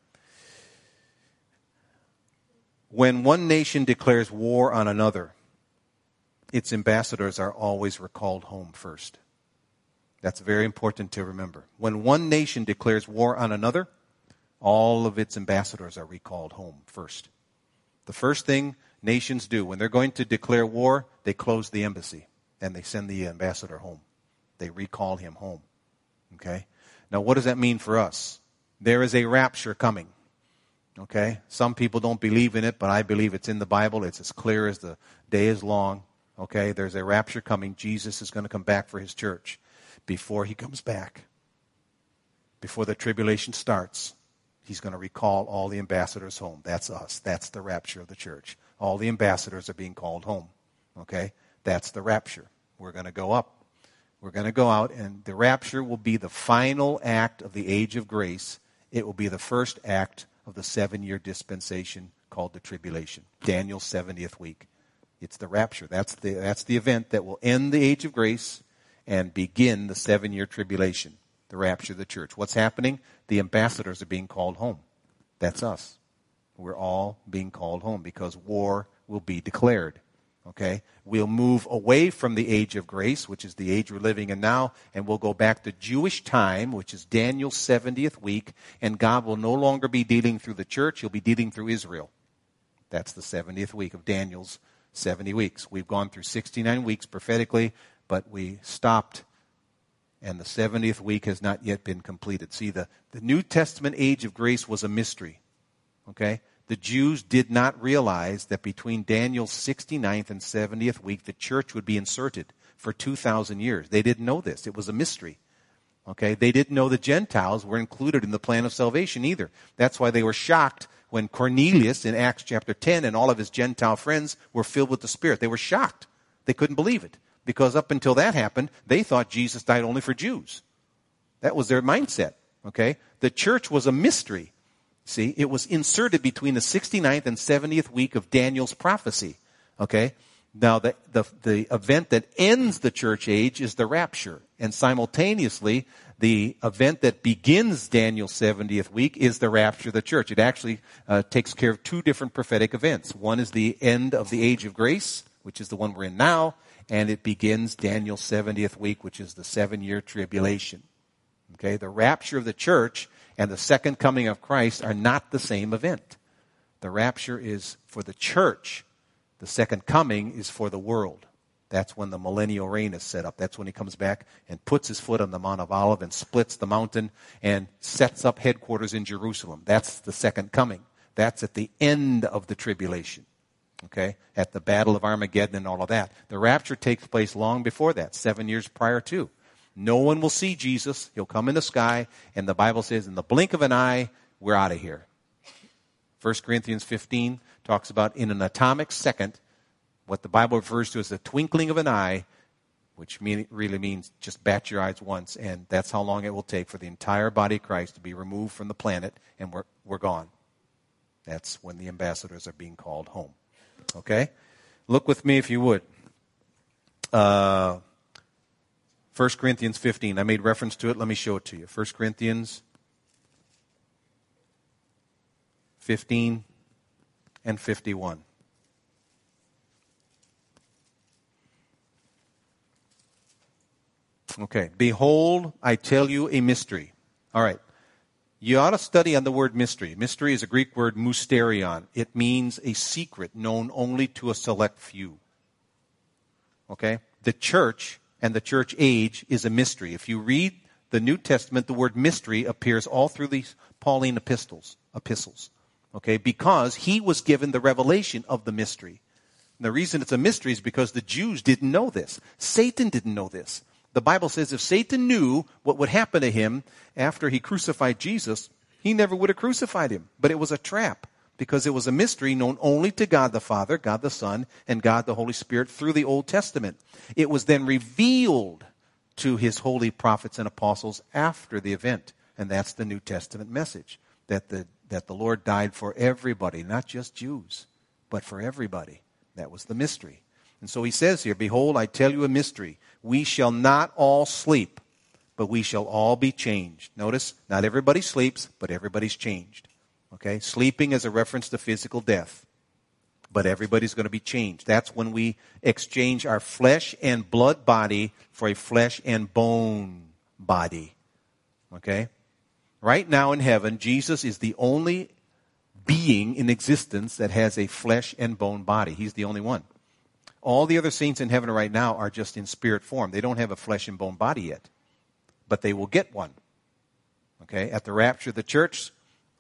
When one nation declares war on another, its ambassadors are always recalled home first. That's very important to remember. When one nation declares war on another, all of its ambassadors are recalled home first. The first thing nations do when they're going to declare war, they close the embassy and they send the ambassador home. They recall him home. Okay? Now, what does that mean for us? There is a rapture coming. Okay? Some people don't believe in it, but I believe it's in the Bible. It's as clear as the day is long. Okay? There's a rapture coming. Jesus is going to come back for his church. Before he comes back, before the tribulation starts, he's going to recall all the ambassadors home. That's us. That's the rapture of the church. All the ambassadors are being called home. Okay? That's the rapture. We're going to go up. We're going to go out, and the rapture will be the final act of the age of grace. It will be the first act of the seven year dispensation called the tribulation, Daniel's 70th week. It's the rapture. That's the, that's the event that will end the age of grace and begin the seven year tribulation, the rapture of the church. What's happening? The ambassadors are being called home. That's us. We're all being called home because war will be declared. Okay? We'll move away from the age of grace, which is the age we're living in now, and we'll go back to Jewish time, which is Daniel's 70th week, and God will no longer be dealing through the church, he'll be dealing through Israel. That's the 70th week of Daniel's 70 weeks. We've gone through 69 weeks prophetically, but we stopped, and the 70th week has not yet been completed. See, the, the New Testament age of grace was a mystery. Okay? The Jews did not realize that between Daniel's 69th and 70th week, the church would be inserted for 2,000 years. They didn't know this. It was a mystery. Okay? They didn't know the Gentiles were included in the plan of salvation either. That's why they were shocked when Cornelius in Acts chapter 10 and all of his Gentile friends were filled with the Spirit. They were shocked. They couldn't believe it. Because up until that happened, they thought Jesus died only for Jews. That was their mindset. Okay? The church was a mystery. See, it was inserted between the 69th and 70th week of Daniel's prophecy. Okay? Now, the, the, the event that ends the church age is the rapture. And simultaneously, the event that begins Daniel's 70th week is the rapture of the church. It actually uh, takes care of two different prophetic events. One is the end of the age of grace, which is the one we're in now, and it begins Daniel's 70th week, which is the seven year tribulation. Okay? The rapture of the church and the second coming of Christ are not the same event. The rapture is for the church. The second coming is for the world. That's when the millennial reign is set up. That's when he comes back and puts his foot on the Mount of Olive and splits the mountain and sets up headquarters in Jerusalem. That's the second coming. That's at the end of the tribulation. Okay? At the Battle of Armageddon and all of that. The rapture takes place long before that, seven years prior to. No one will see Jesus. He'll come in the sky, and the Bible says, in the blink of an eye, we're out of here. 1 Corinthians 15 talks about in an atomic second, what the Bible refers to as the twinkling of an eye, which mean, really means just bat your eyes once, and that's how long it will take for the entire body of Christ to be removed from the planet, and we're, we're gone. That's when the ambassadors are being called home. Okay? Look with me, if you would, Uh, 1 Corinthians 15. I made reference to it. Let me show it to you. 1 Corinthians 15 and 51. Okay. Behold, I tell you a mystery. All right. You ought to study on the word mystery. Mystery is a Greek word mysterion. It means a secret known only to a select few. Okay? The church and the church age is a mystery. If you read the New Testament, the word mystery appears all through these Pauline epistles, epistles. Okay? Because he was given the revelation of the mystery. And the reason it's a mystery is because the Jews didn't know this. Satan didn't know this. The Bible says if Satan knew what would happen to him after he crucified Jesus, he never would have crucified him. But it was a trap because it was a mystery known only to God the Father, God the Son, and God the Holy Spirit through the Old Testament. It was then revealed to his holy prophets and apostles after the event. And that's the New Testament message that the, that the Lord died for everybody, not just Jews, but for everybody. That was the mystery. And so he says here, Behold, I tell you a mystery. We shall not all sleep, but we shall all be changed. Notice, not everybody sleeps, but everybody's changed. Okay? Sleeping is a reference to physical death. But everybody's going to be changed. That's when we exchange our flesh and blood body for a flesh and bone body. Okay? Right now in heaven, Jesus is the only being in existence that has a flesh and bone body. He's the only one. All the other saints in heaven right now are just in spirit form. They don't have a flesh and bone body yet, but they will get one. Okay, at the rapture of the church,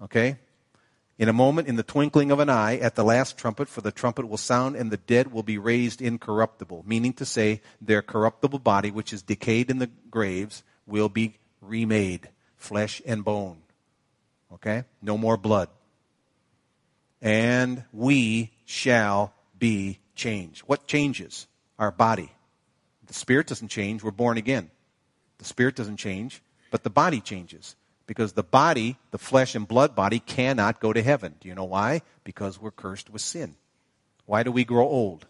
okay, in a moment, in the twinkling of an eye, at the last trumpet, for the trumpet will sound and the dead will be raised incorruptible, meaning to say their corruptible body, which is decayed in the graves, will be remade, flesh and bone. Okay? No more blood. And we shall be changed. What changes? Our body. The spirit doesn't change. We're born again. The spirit doesn't change, but the body changes. Because the body, the flesh and blood body, cannot go to heaven. Do you know why? Because we're cursed with sin. Why do we grow old?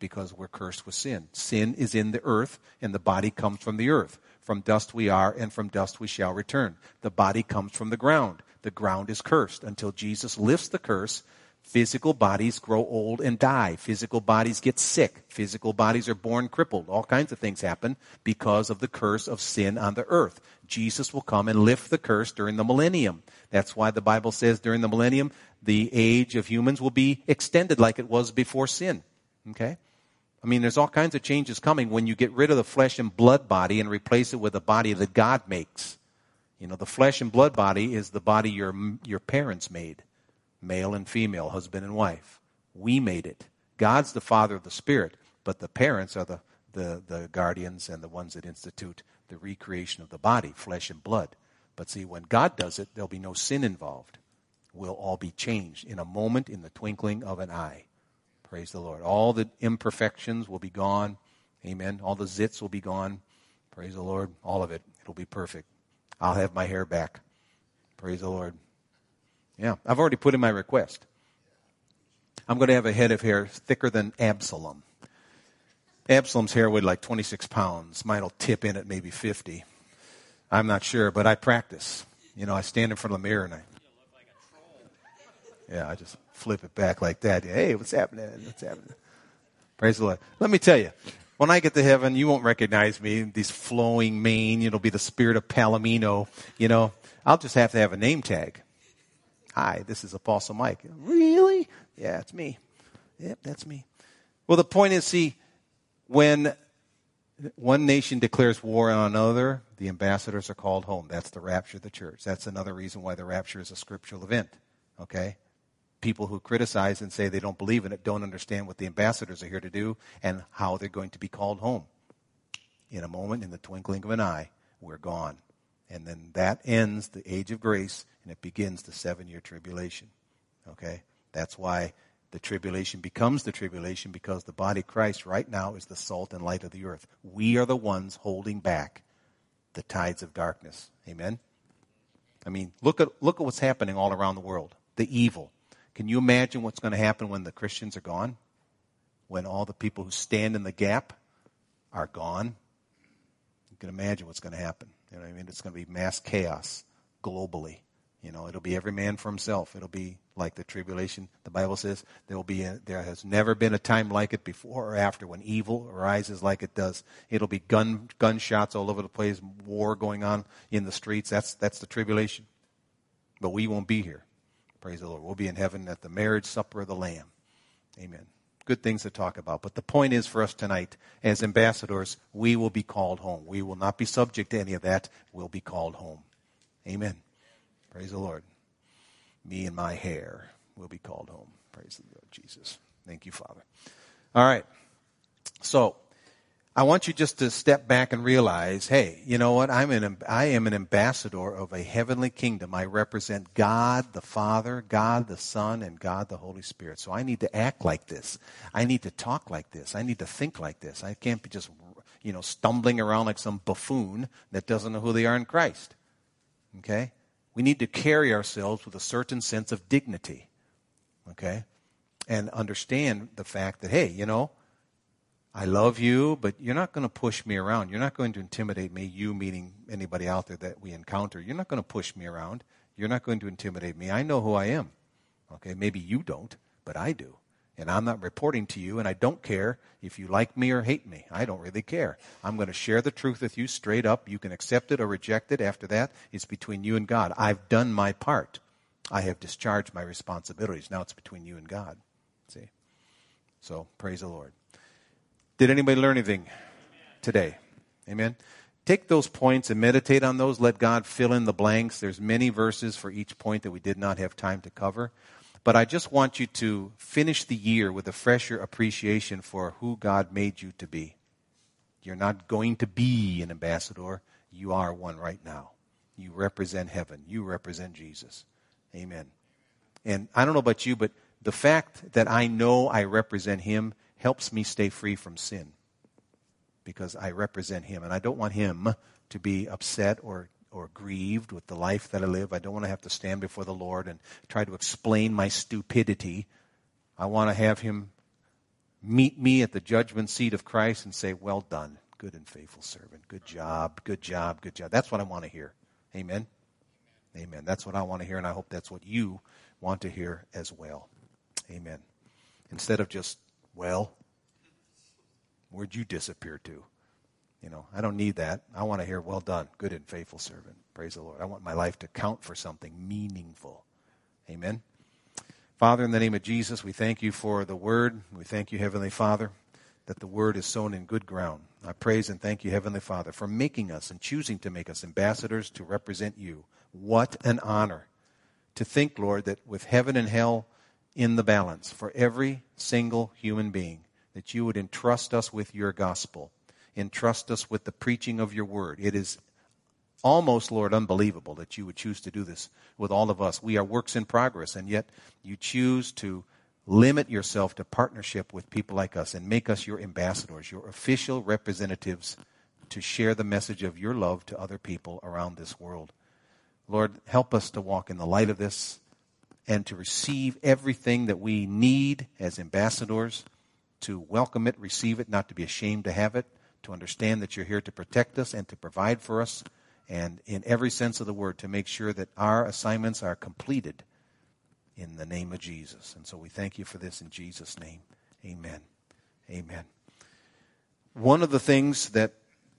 Because we're cursed with sin. Sin is in the earth, and the body comes from the earth. From dust we are, and from dust we shall return. The body comes from the ground. The ground is cursed until Jesus lifts the curse Physical bodies grow old and die. Physical bodies get sick. Physical bodies are born crippled. All kinds of things happen because of the curse of sin on the earth. Jesus will come and lift the curse during the millennium. That's why the Bible says during the millennium, the age of humans will be extended like it was before sin. Okay? I mean, there's all kinds of changes coming when you get rid of the flesh and blood body and replace it with a body that God makes. You know, the flesh and blood body is the body your, your parents made male and female, husband and wife. We made it. God's the father of the spirit, but the parents are the, the, the guardians and the ones that institute the recreation of the body, flesh and blood. But see, when God does it, there'll be no sin involved. We'll all be changed in a moment, in the twinkling of an eye. Praise the Lord. All the imperfections will be gone. Amen. All the zits will be gone. Praise the Lord. All of it. It'll be perfect. I'll have my hair back. Praise the Lord. Yeah, I've already put in my request. I'm going to have a head of hair thicker than Absalom. Absalom's hair weighed like 26 pounds. Mine will tip in at maybe 50. I'm not sure, but I practice. You know, I stand in front of the mirror and I. Look like a troll. Yeah, I just flip it back like that. Hey, what's happening? What's happening? Praise the Lord. Let me tell you, when I get to heaven, you won't recognize me. These flowing mane, it'll be the spirit of Palomino. You know, I'll just have to have a name tag. Hi, this is Apostle Mike. Really? Yeah, it's me. Yep, that's me. Well, the point is, see, when one nation declares war on another, the ambassadors are called home. That's the rapture of the church. That's another reason why the rapture is a scriptural event. Okay? People who criticize and say they don't believe in it don't understand what the ambassadors are here to do and how they're going to be called home. In a moment, in the twinkling of an eye, we're gone. And then that ends the age of grace and it begins the seven year tribulation. Okay? That's why the tribulation becomes the tribulation because the body of Christ right now is the salt and light of the earth. We are the ones holding back the tides of darkness. Amen? I mean, look at, look at what's happening all around the world. The evil. Can you imagine what's going to happen when the Christians are gone? when all the people who stand in the gap are gone. You can imagine what's going to happen. You know what I mean? It's going to be mass chaos globally. You know, it'll be every man for himself. It'll be like the tribulation. The Bible says there will be a, there has never been a time like it before or after when evil arises like it does. It'll be gun gunshots all over the place, war going on in the streets. That's that's the tribulation. But we won't be here. Praise the Lord. We'll be in heaven at the marriage supper of the Lamb. Amen. Good things to talk about. But the point is for us tonight, as ambassadors, we will be called home. We will not be subject to any of that. We'll be called home. Amen. Praise the Lord. Me and my hair will be called home. Praise the Lord Jesus. Thank you, Father. All right. So, I want you just to step back and realize, hey, you know what? I'm an, I am an ambassador of a heavenly kingdom. I represent God the Father, God the Son, and God the Holy Spirit. So I need to act like this. I need to talk like this. I need to think like this. I can't be just, you know, stumbling around like some buffoon that doesn't know who they are in Christ. Okay? we need to carry ourselves with a certain sense of dignity. Okay? And understand the fact that, hey, you know, I love you, but you're not going to push me around. You're not going to intimidate me, you meaning anybody out there that we encounter. You're not going to push me around. You're not going to intimidate me. I know who I am. Okay? Maybe you don't, but I do. And I'm not reporting to you, and I don't care if you like me or hate me. I don't really care. I'm going to share the truth with you straight up. You can accept it or reject it. After that, it's between you and God. I've done my part. I have discharged my responsibilities. Now it's between you and God. See? So, praise the Lord. Did anybody learn anything today? Amen. Take those points and meditate on those. Let God fill in the blanks. There's many verses for each point that we did not have time to cover. But I just want you to finish the year with a fresher appreciation for who God made you to be. You're not going to be an ambassador. You are one right now. You represent heaven. You represent Jesus. Amen. And I don't know about you, but the fact that I know I represent Him helps me stay free from sin because I represent Him. And I don't want Him to be upset or or grieved with the life that I live. I don't want to have to stand before the Lord and try to explain my stupidity. I want to have Him meet me at the judgment seat of Christ and say, Well done, good and faithful servant. Good job, good job, good job. That's what I want to hear. Amen. Amen. That's what I want to hear, and I hope that's what you want to hear as well. Amen. Instead of just, well, where'd you disappear to? You know, I don't need that. I want to hear, well done, good and faithful servant. Praise the Lord. I want my life to count for something meaningful. Amen. Father, in the name of Jesus, we thank you for the word. We thank you, Heavenly Father, that the word is sown in good ground. I praise and thank you, Heavenly Father, for making us and choosing to make us ambassadors to represent you. What an honor to think, Lord, that with heaven and hell in the balance for every single human being, that you would entrust us with your gospel entrust us with the preaching of your word. It is almost, Lord, unbelievable that you would choose to do this with all of us. We are works in progress, and yet you choose to limit yourself to partnership with people like us and make us your ambassadors, your official representatives to share the message of your love to other people around this world. Lord, help us to walk in the light of this and to receive everything that we need as ambassadors, to welcome it, receive it, not to be ashamed to have it, to understand that you're here to protect us and to provide for us, and in every sense of the word, to make sure that our assignments are completed in the name of Jesus. And so we thank you for this in Jesus' name. Amen. Amen. One of the things that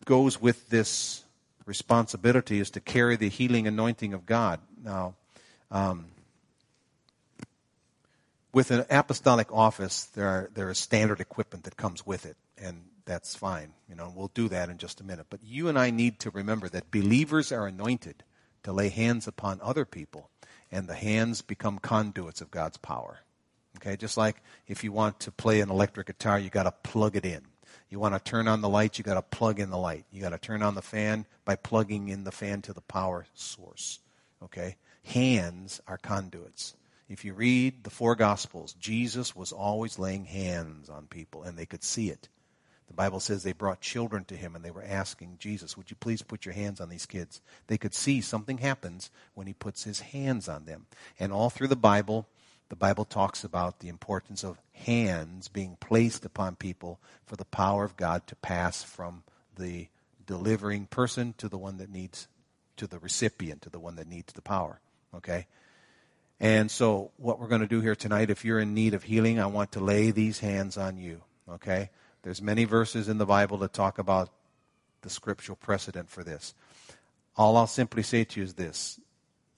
goes with this responsibility is to carry the healing anointing of God. Now, um, with an apostolic office, there are there is standard equipment that comes with it, and that's fine. You know, we'll do that in just a minute. But you and I need to remember that believers are anointed to lay hands upon other people, and the hands become conduits of God's power. Okay, just like if you want to play an electric guitar, you got to plug it in. You want to turn on the light, you got to plug in the light. You got to turn on the fan by plugging in the fan to the power source. Okay? Hands are conduits. If you read the four gospels, Jesus was always laying hands on people and they could see it. The Bible says they brought children to him and they were asking Jesus, Would you please put your hands on these kids? They could see something happens when he puts his hands on them. And all through the Bible, the Bible talks about the importance of hands being placed upon people for the power of God to pass from the delivering person to the one that needs, to the recipient, to the one that needs the power. Okay? And so, what we're going to do here tonight, if you're in need of healing, I want to lay these hands on you. Okay? There's many verses in the Bible that talk about the scriptural precedent for this. All I'll simply say to you is this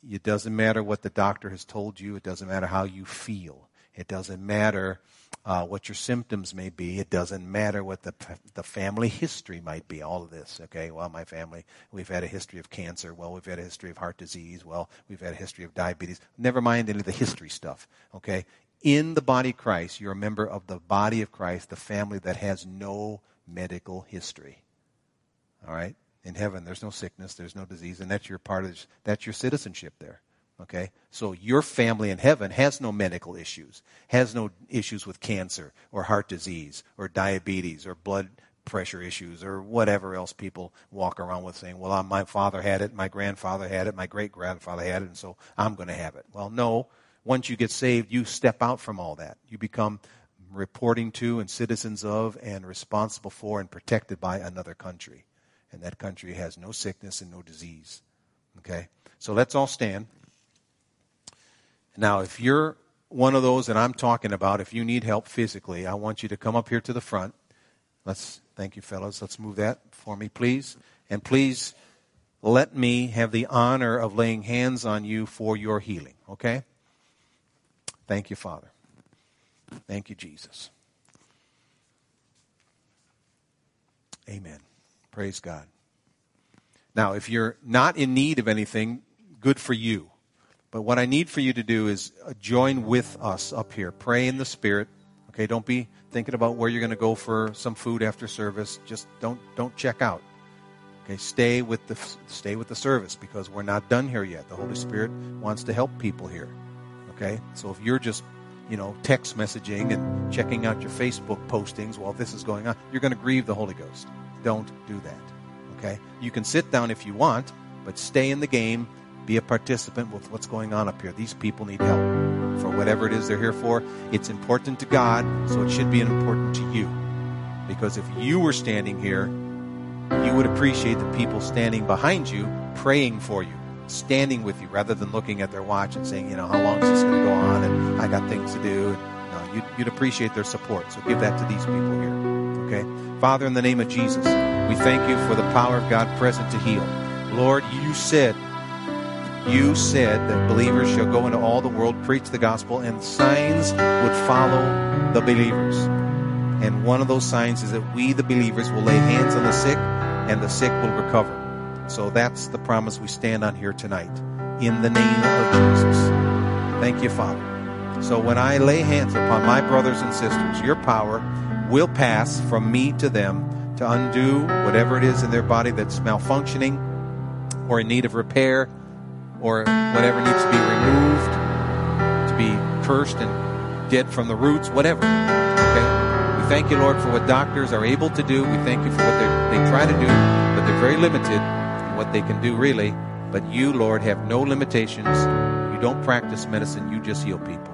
it doesn't matter what the doctor has told you, it doesn't matter how you feel, it doesn't matter uh, what your symptoms may be. It doesn't matter what the the family history might be. All of this, okay? Well, my family, we've had a history of cancer. Well, we've had a history of heart disease. Well, we've had a history of diabetes. Never mind any of the history stuff, okay? In the body of Christ, you're a member of the body of Christ, the family that has no medical history. All right? In heaven, there's no sickness, there's no disease, and that's your part of that's your citizenship there. Okay? So your family in heaven has no medical issues, has no issues with cancer or heart disease or diabetes or blood pressure issues or whatever else people walk around with saying, well, uh, my father had it, my grandfather had it, my great grandfather had it, and so I'm going to have it. Well, no. Once you get saved, you step out from all that. You become reporting to and citizens of and responsible for and protected by another country. And that country has no sickness and no disease. Okay? So let's all stand. Now, if you're one of those that I'm talking about, if you need help physically, I want you to come up here to the front. Let's thank you, fellows. Let's move that for me, please. And please let me have the honor of laying hands on you for your healing, okay? Thank you, Father. Thank you, Jesus. Amen. Praise God. Now, if you're not in need of anything, good for you. But what I need for you to do is uh, join with us up here. Pray in the Spirit. Okay, don't be thinking about where you're going to go for some food after service. Just don't don't check out. Okay, stay with the stay with the service because we're not done here yet. The Holy Spirit wants to help people here. Okay, so if you're just you know text messaging and checking out your Facebook postings while this is going on, you're going to grieve the Holy Ghost. Don't do that. Okay, you can sit down if you want, but stay in the game be a participant with what's going on up here. These people need help for whatever it is they're here for. It's important to God, so it should be important to you. Because if you were standing here, you would appreciate the people standing behind you praying for you, standing with you, rather than looking at their watch and saying, you know, how long is this going to go on? And I got things to do. No, you'd, you'd appreciate their support. So give that to these people here. Okay? Father, in the name of Jesus, we thank you for the power of God present to heal. Lord, you said you said that believers shall go into all the world, preach the gospel, and signs would follow the believers. And one of those signs is that we, the believers, will lay hands on the sick, and the sick will recover. So that's the promise we stand on here tonight. In the name of Jesus. Thank you, Father. So when I lay hands upon my brothers and sisters, your power will pass from me to them to undo whatever it is in their body that's malfunctioning or in need of repair or whatever needs to be removed, to be cursed and dead from the roots, whatever. Okay? We thank you, Lord, for what doctors are able to do. We thank you for what they try to do, but they're very limited in what they can do, really. But you, Lord, have no limitations. You don't practice medicine, you just heal people.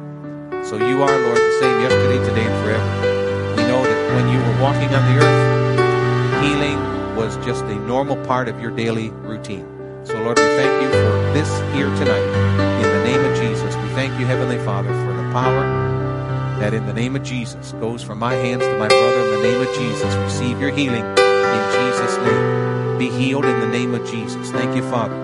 So you are, Lord, the same yesterday, today, and forever. We know that when you were walking on the earth, healing was just a normal part of your daily routine. So, Lord, we thank you for this here tonight. In the name of Jesus, we thank you, Heavenly Father, for the power that in the name of Jesus goes from my hands to my brother. In the name of Jesus, receive your healing in Jesus' name. Be healed in the name of Jesus. Thank you, Father.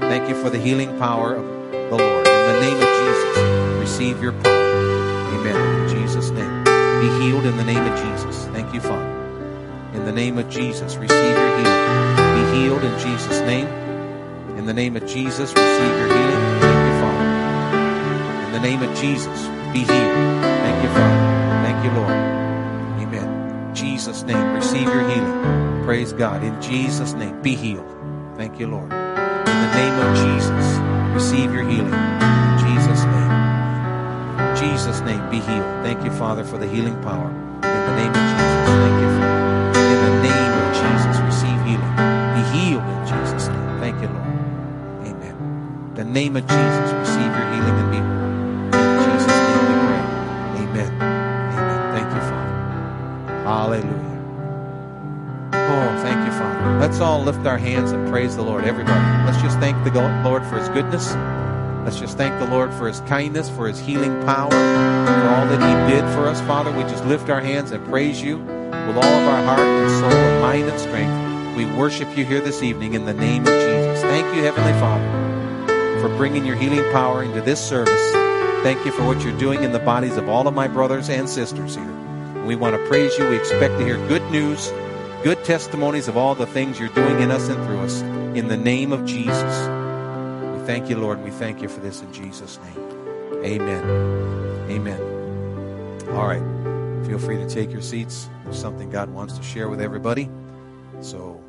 Thank you for the healing power of the Lord. In the name of Jesus, receive your power. Amen. In Jesus' name. Be healed in the name of Jesus. Thank you, Father. In the name of Jesus, receive your healing. Be healed in Jesus' name. The name of Jesus, receive your healing. Thank you, Father. In the name of Jesus, be healed. Thank you, Father. Thank you, Lord. Amen. In Jesus' name, receive your healing. Praise God. In Jesus' name, be healed. Thank you, Lord. In the name of Jesus, receive your healing. In Jesus' name. In Jesus' name, be healed. Thank you, Father, for the healing power. In the name of Jesus. Thank you, name of Jesus, receive your healing and be healed. In Jesus' name we pray. Amen. Amen. Thank you, Father. Hallelujah. Oh, thank you, Father. Let's all lift our hands and praise the Lord. Everybody, let's just thank the Lord for his goodness. Let's just thank the Lord for his kindness, for his healing power, for all that he did for us, Father. We just lift our hands and praise you with all of our heart and soul and mind and strength. We worship you here this evening in the name of Jesus. Thank you, Heavenly Father for bringing your healing power into this service. Thank you for what you're doing in the bodies of all of my brothers and sisters here. We want to praise you. We expect to hear good news, good testimonies of all the things you're doing in us and through us. In the name of Jesus. We thank you, Lord. We thank you for this in Jesus' name. Amen. Amen. All right. Feel free to take your seats. There's something God wants to share with everybody. So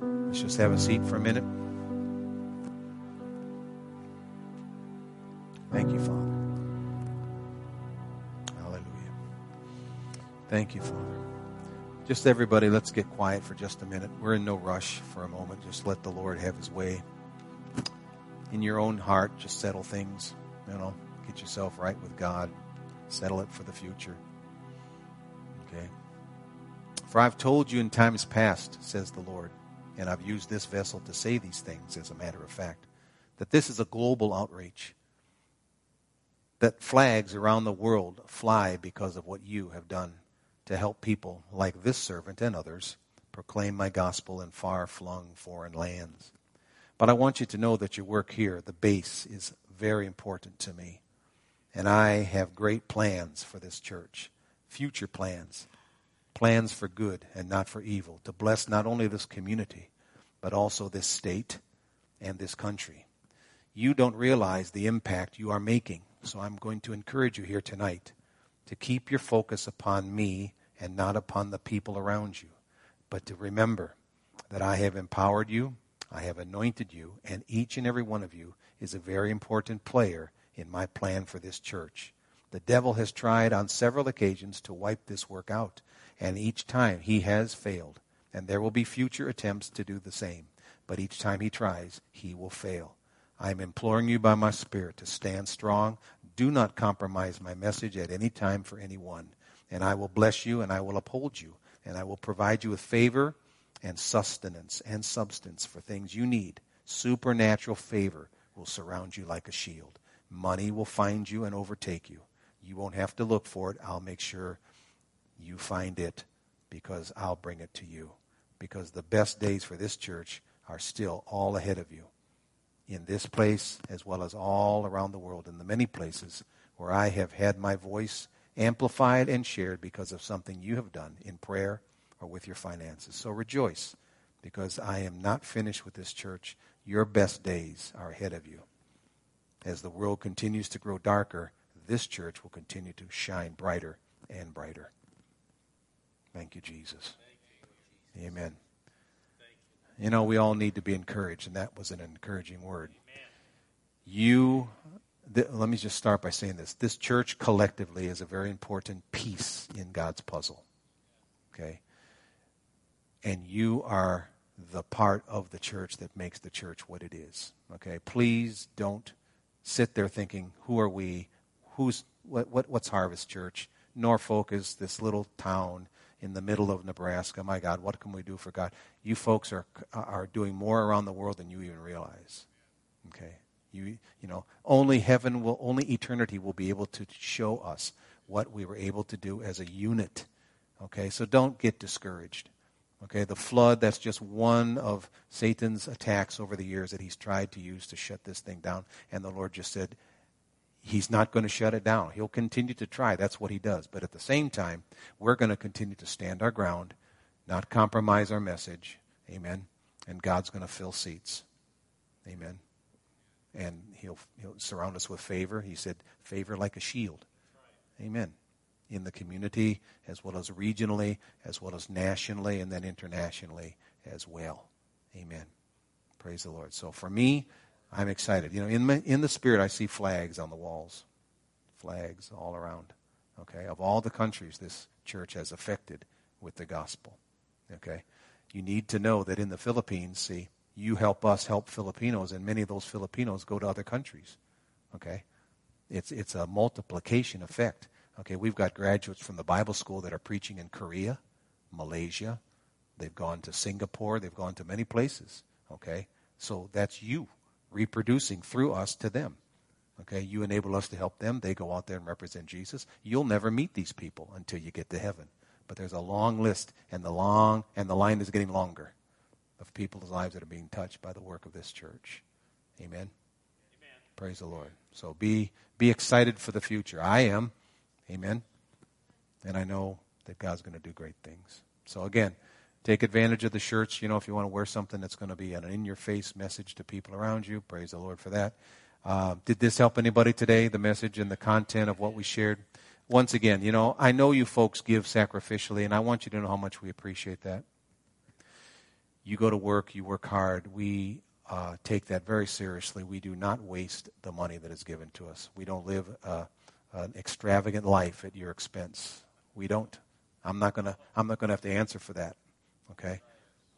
let's just have a seat for a minute. Thank you, Father. Hallelujah. Thank you, Father. Just everybody, let's get quiet for just a minute. We're in no rush for a moment. Just let the Lord have his way. In your own heart, just settle things. You know, get yourself right with God. Settle it for the future. Okay? For I've told you in times past, says the Lord, and I've used this vessel to say these things as a matter of fact, that this is a global outreach that flags around the world fly because of what you have done to help people like this servant and others proclaim my gospel in far flung foreign lands. But I want you to know that your work here, the base, is very important to me. And I have great plans for this church, future plans, plans for good and not for evil, to bless not only this community, but also this state and this country. You don't realize the impact you are making so I'm going to encourage you here tonight to keep your focus upon me and not upon the people around you, but to remember that I have empowered you, I have anointed you, and each and every one of you is a very important player in my plan for this church. The devil has tried on several occasions to wipe this work out, and each time he has failed. And there will be future attempts to do the same. But each time he tries, he will fail. I am imploring you by my Spirit to stand strong. Do not compromise my message at any time for anyone. And I will bless you and I will uphold you. And I will provide you with favor and sustenance and substance for things you need. Supernatural favor will surround you like a shield. Money will find you and overtake you. You won't have to look for it. I'll make sure you find it because I'll bring it to you. Because the best days for this church are still all ahead of you in this place as well as all around the world in the many places where I have had my voice amplified and shared because of something you have done in prayer or with your finances. So rejoice because I am not finished with this church. Your best days are ahead of you. As the world continues to grow darker, this church will continue to shine brighter and brighter. Thank you, Jesus. Amen. You know, we all need to be encouraged, and that was an encouraging word. Amen. You, th- let me just start by saying this. This church collectively is a very important piece in God's puzzle. Okay? And you are the part of the church that makes the church what it is. Okay? Please don't sit there thinking, who are we? Who's, what, what, what's Harvest Church? Norfolk is this little town in the middle of Nebraska. My God, what can we do for God? You folks are are doing more around the world than you even realize. Okay, you you know only heaven will, only eternity will be able to show us what we were able to do as a unit. Okay, so don't get discouraged. Okay, the flood, that's just one of Satan's attacks over the years that he's tried to use to shut this thing down. And the Lord just said, he's not going to shut it down. He'll continue to try. That's what he does. But at the same time, we're going to continue to stand our ground, not compromise our message. Amen. And God's going to fill seats. Amen. And he'll, he'll surround us with favor. He said, favor like a shield. Amen. In the community, as well as regionally, as well as nationally, and then internationally as well. Amen. Praise the Lord. So for me, I'm excited. You know, in, my, in the spirit, I see flags on the walls, flags all around. Okay, of all the countries this church has affected with the gospel. Okay, you need to know that in the Philippines, see, you help us help Filipinos, and many of those Filipinos go to other countries. Okay, it's it's a multiplication effect. Okay, we've got graduates from the Bible school that are preaching in Korea, Malaysia, They've gone to Singapore. They've gone to many places. Okay? So that's you reproducing through us to them. Okay? You enable us to help them. They go out there and represent Jesus. You'll never meet these people until you get to heaven. But there's a long list, and the long and the line is getting longer of people's lives that are being touched by the work of this church. Amen. Amen. Praise the Lord. So be be excited for the future. I am. Amen. And I know that God's going to do great things. So again, take advantage of the shirts. You know, if you want to wear something that's going to be an in-your-face message to people around you, praise the Lord for that. Uh, did this help anybody today? The message and the content of what we shared. Once again, you know, I know you folks give sacrificially, and I want you to know how much we appreciate that. You go to work, you work hard. We uh, take that very seriously. We do not waste the money that is given to us. We don't live uh, an extravagant life at your expense. We don't. I'm not gonna. I'm not gonna have to answer for that. Okay.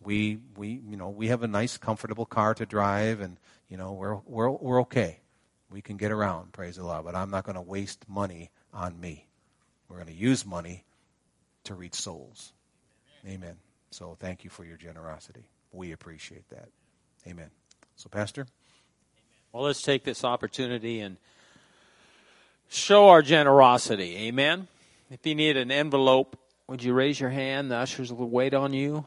We we you know we have a nice comfortable car to drive, and you know we're we're we're okay. We can get around. Praise the Lord. But I'm not going to waste money on me. We're going to use money to reach souls. Amen. So thank you for your generosity. We appreciate that. Amen. So, Pastor? Well, let's take this opportunity and show our generosity. Amen. If you need an envelope, would you raise your hand? The ushers will wait on you.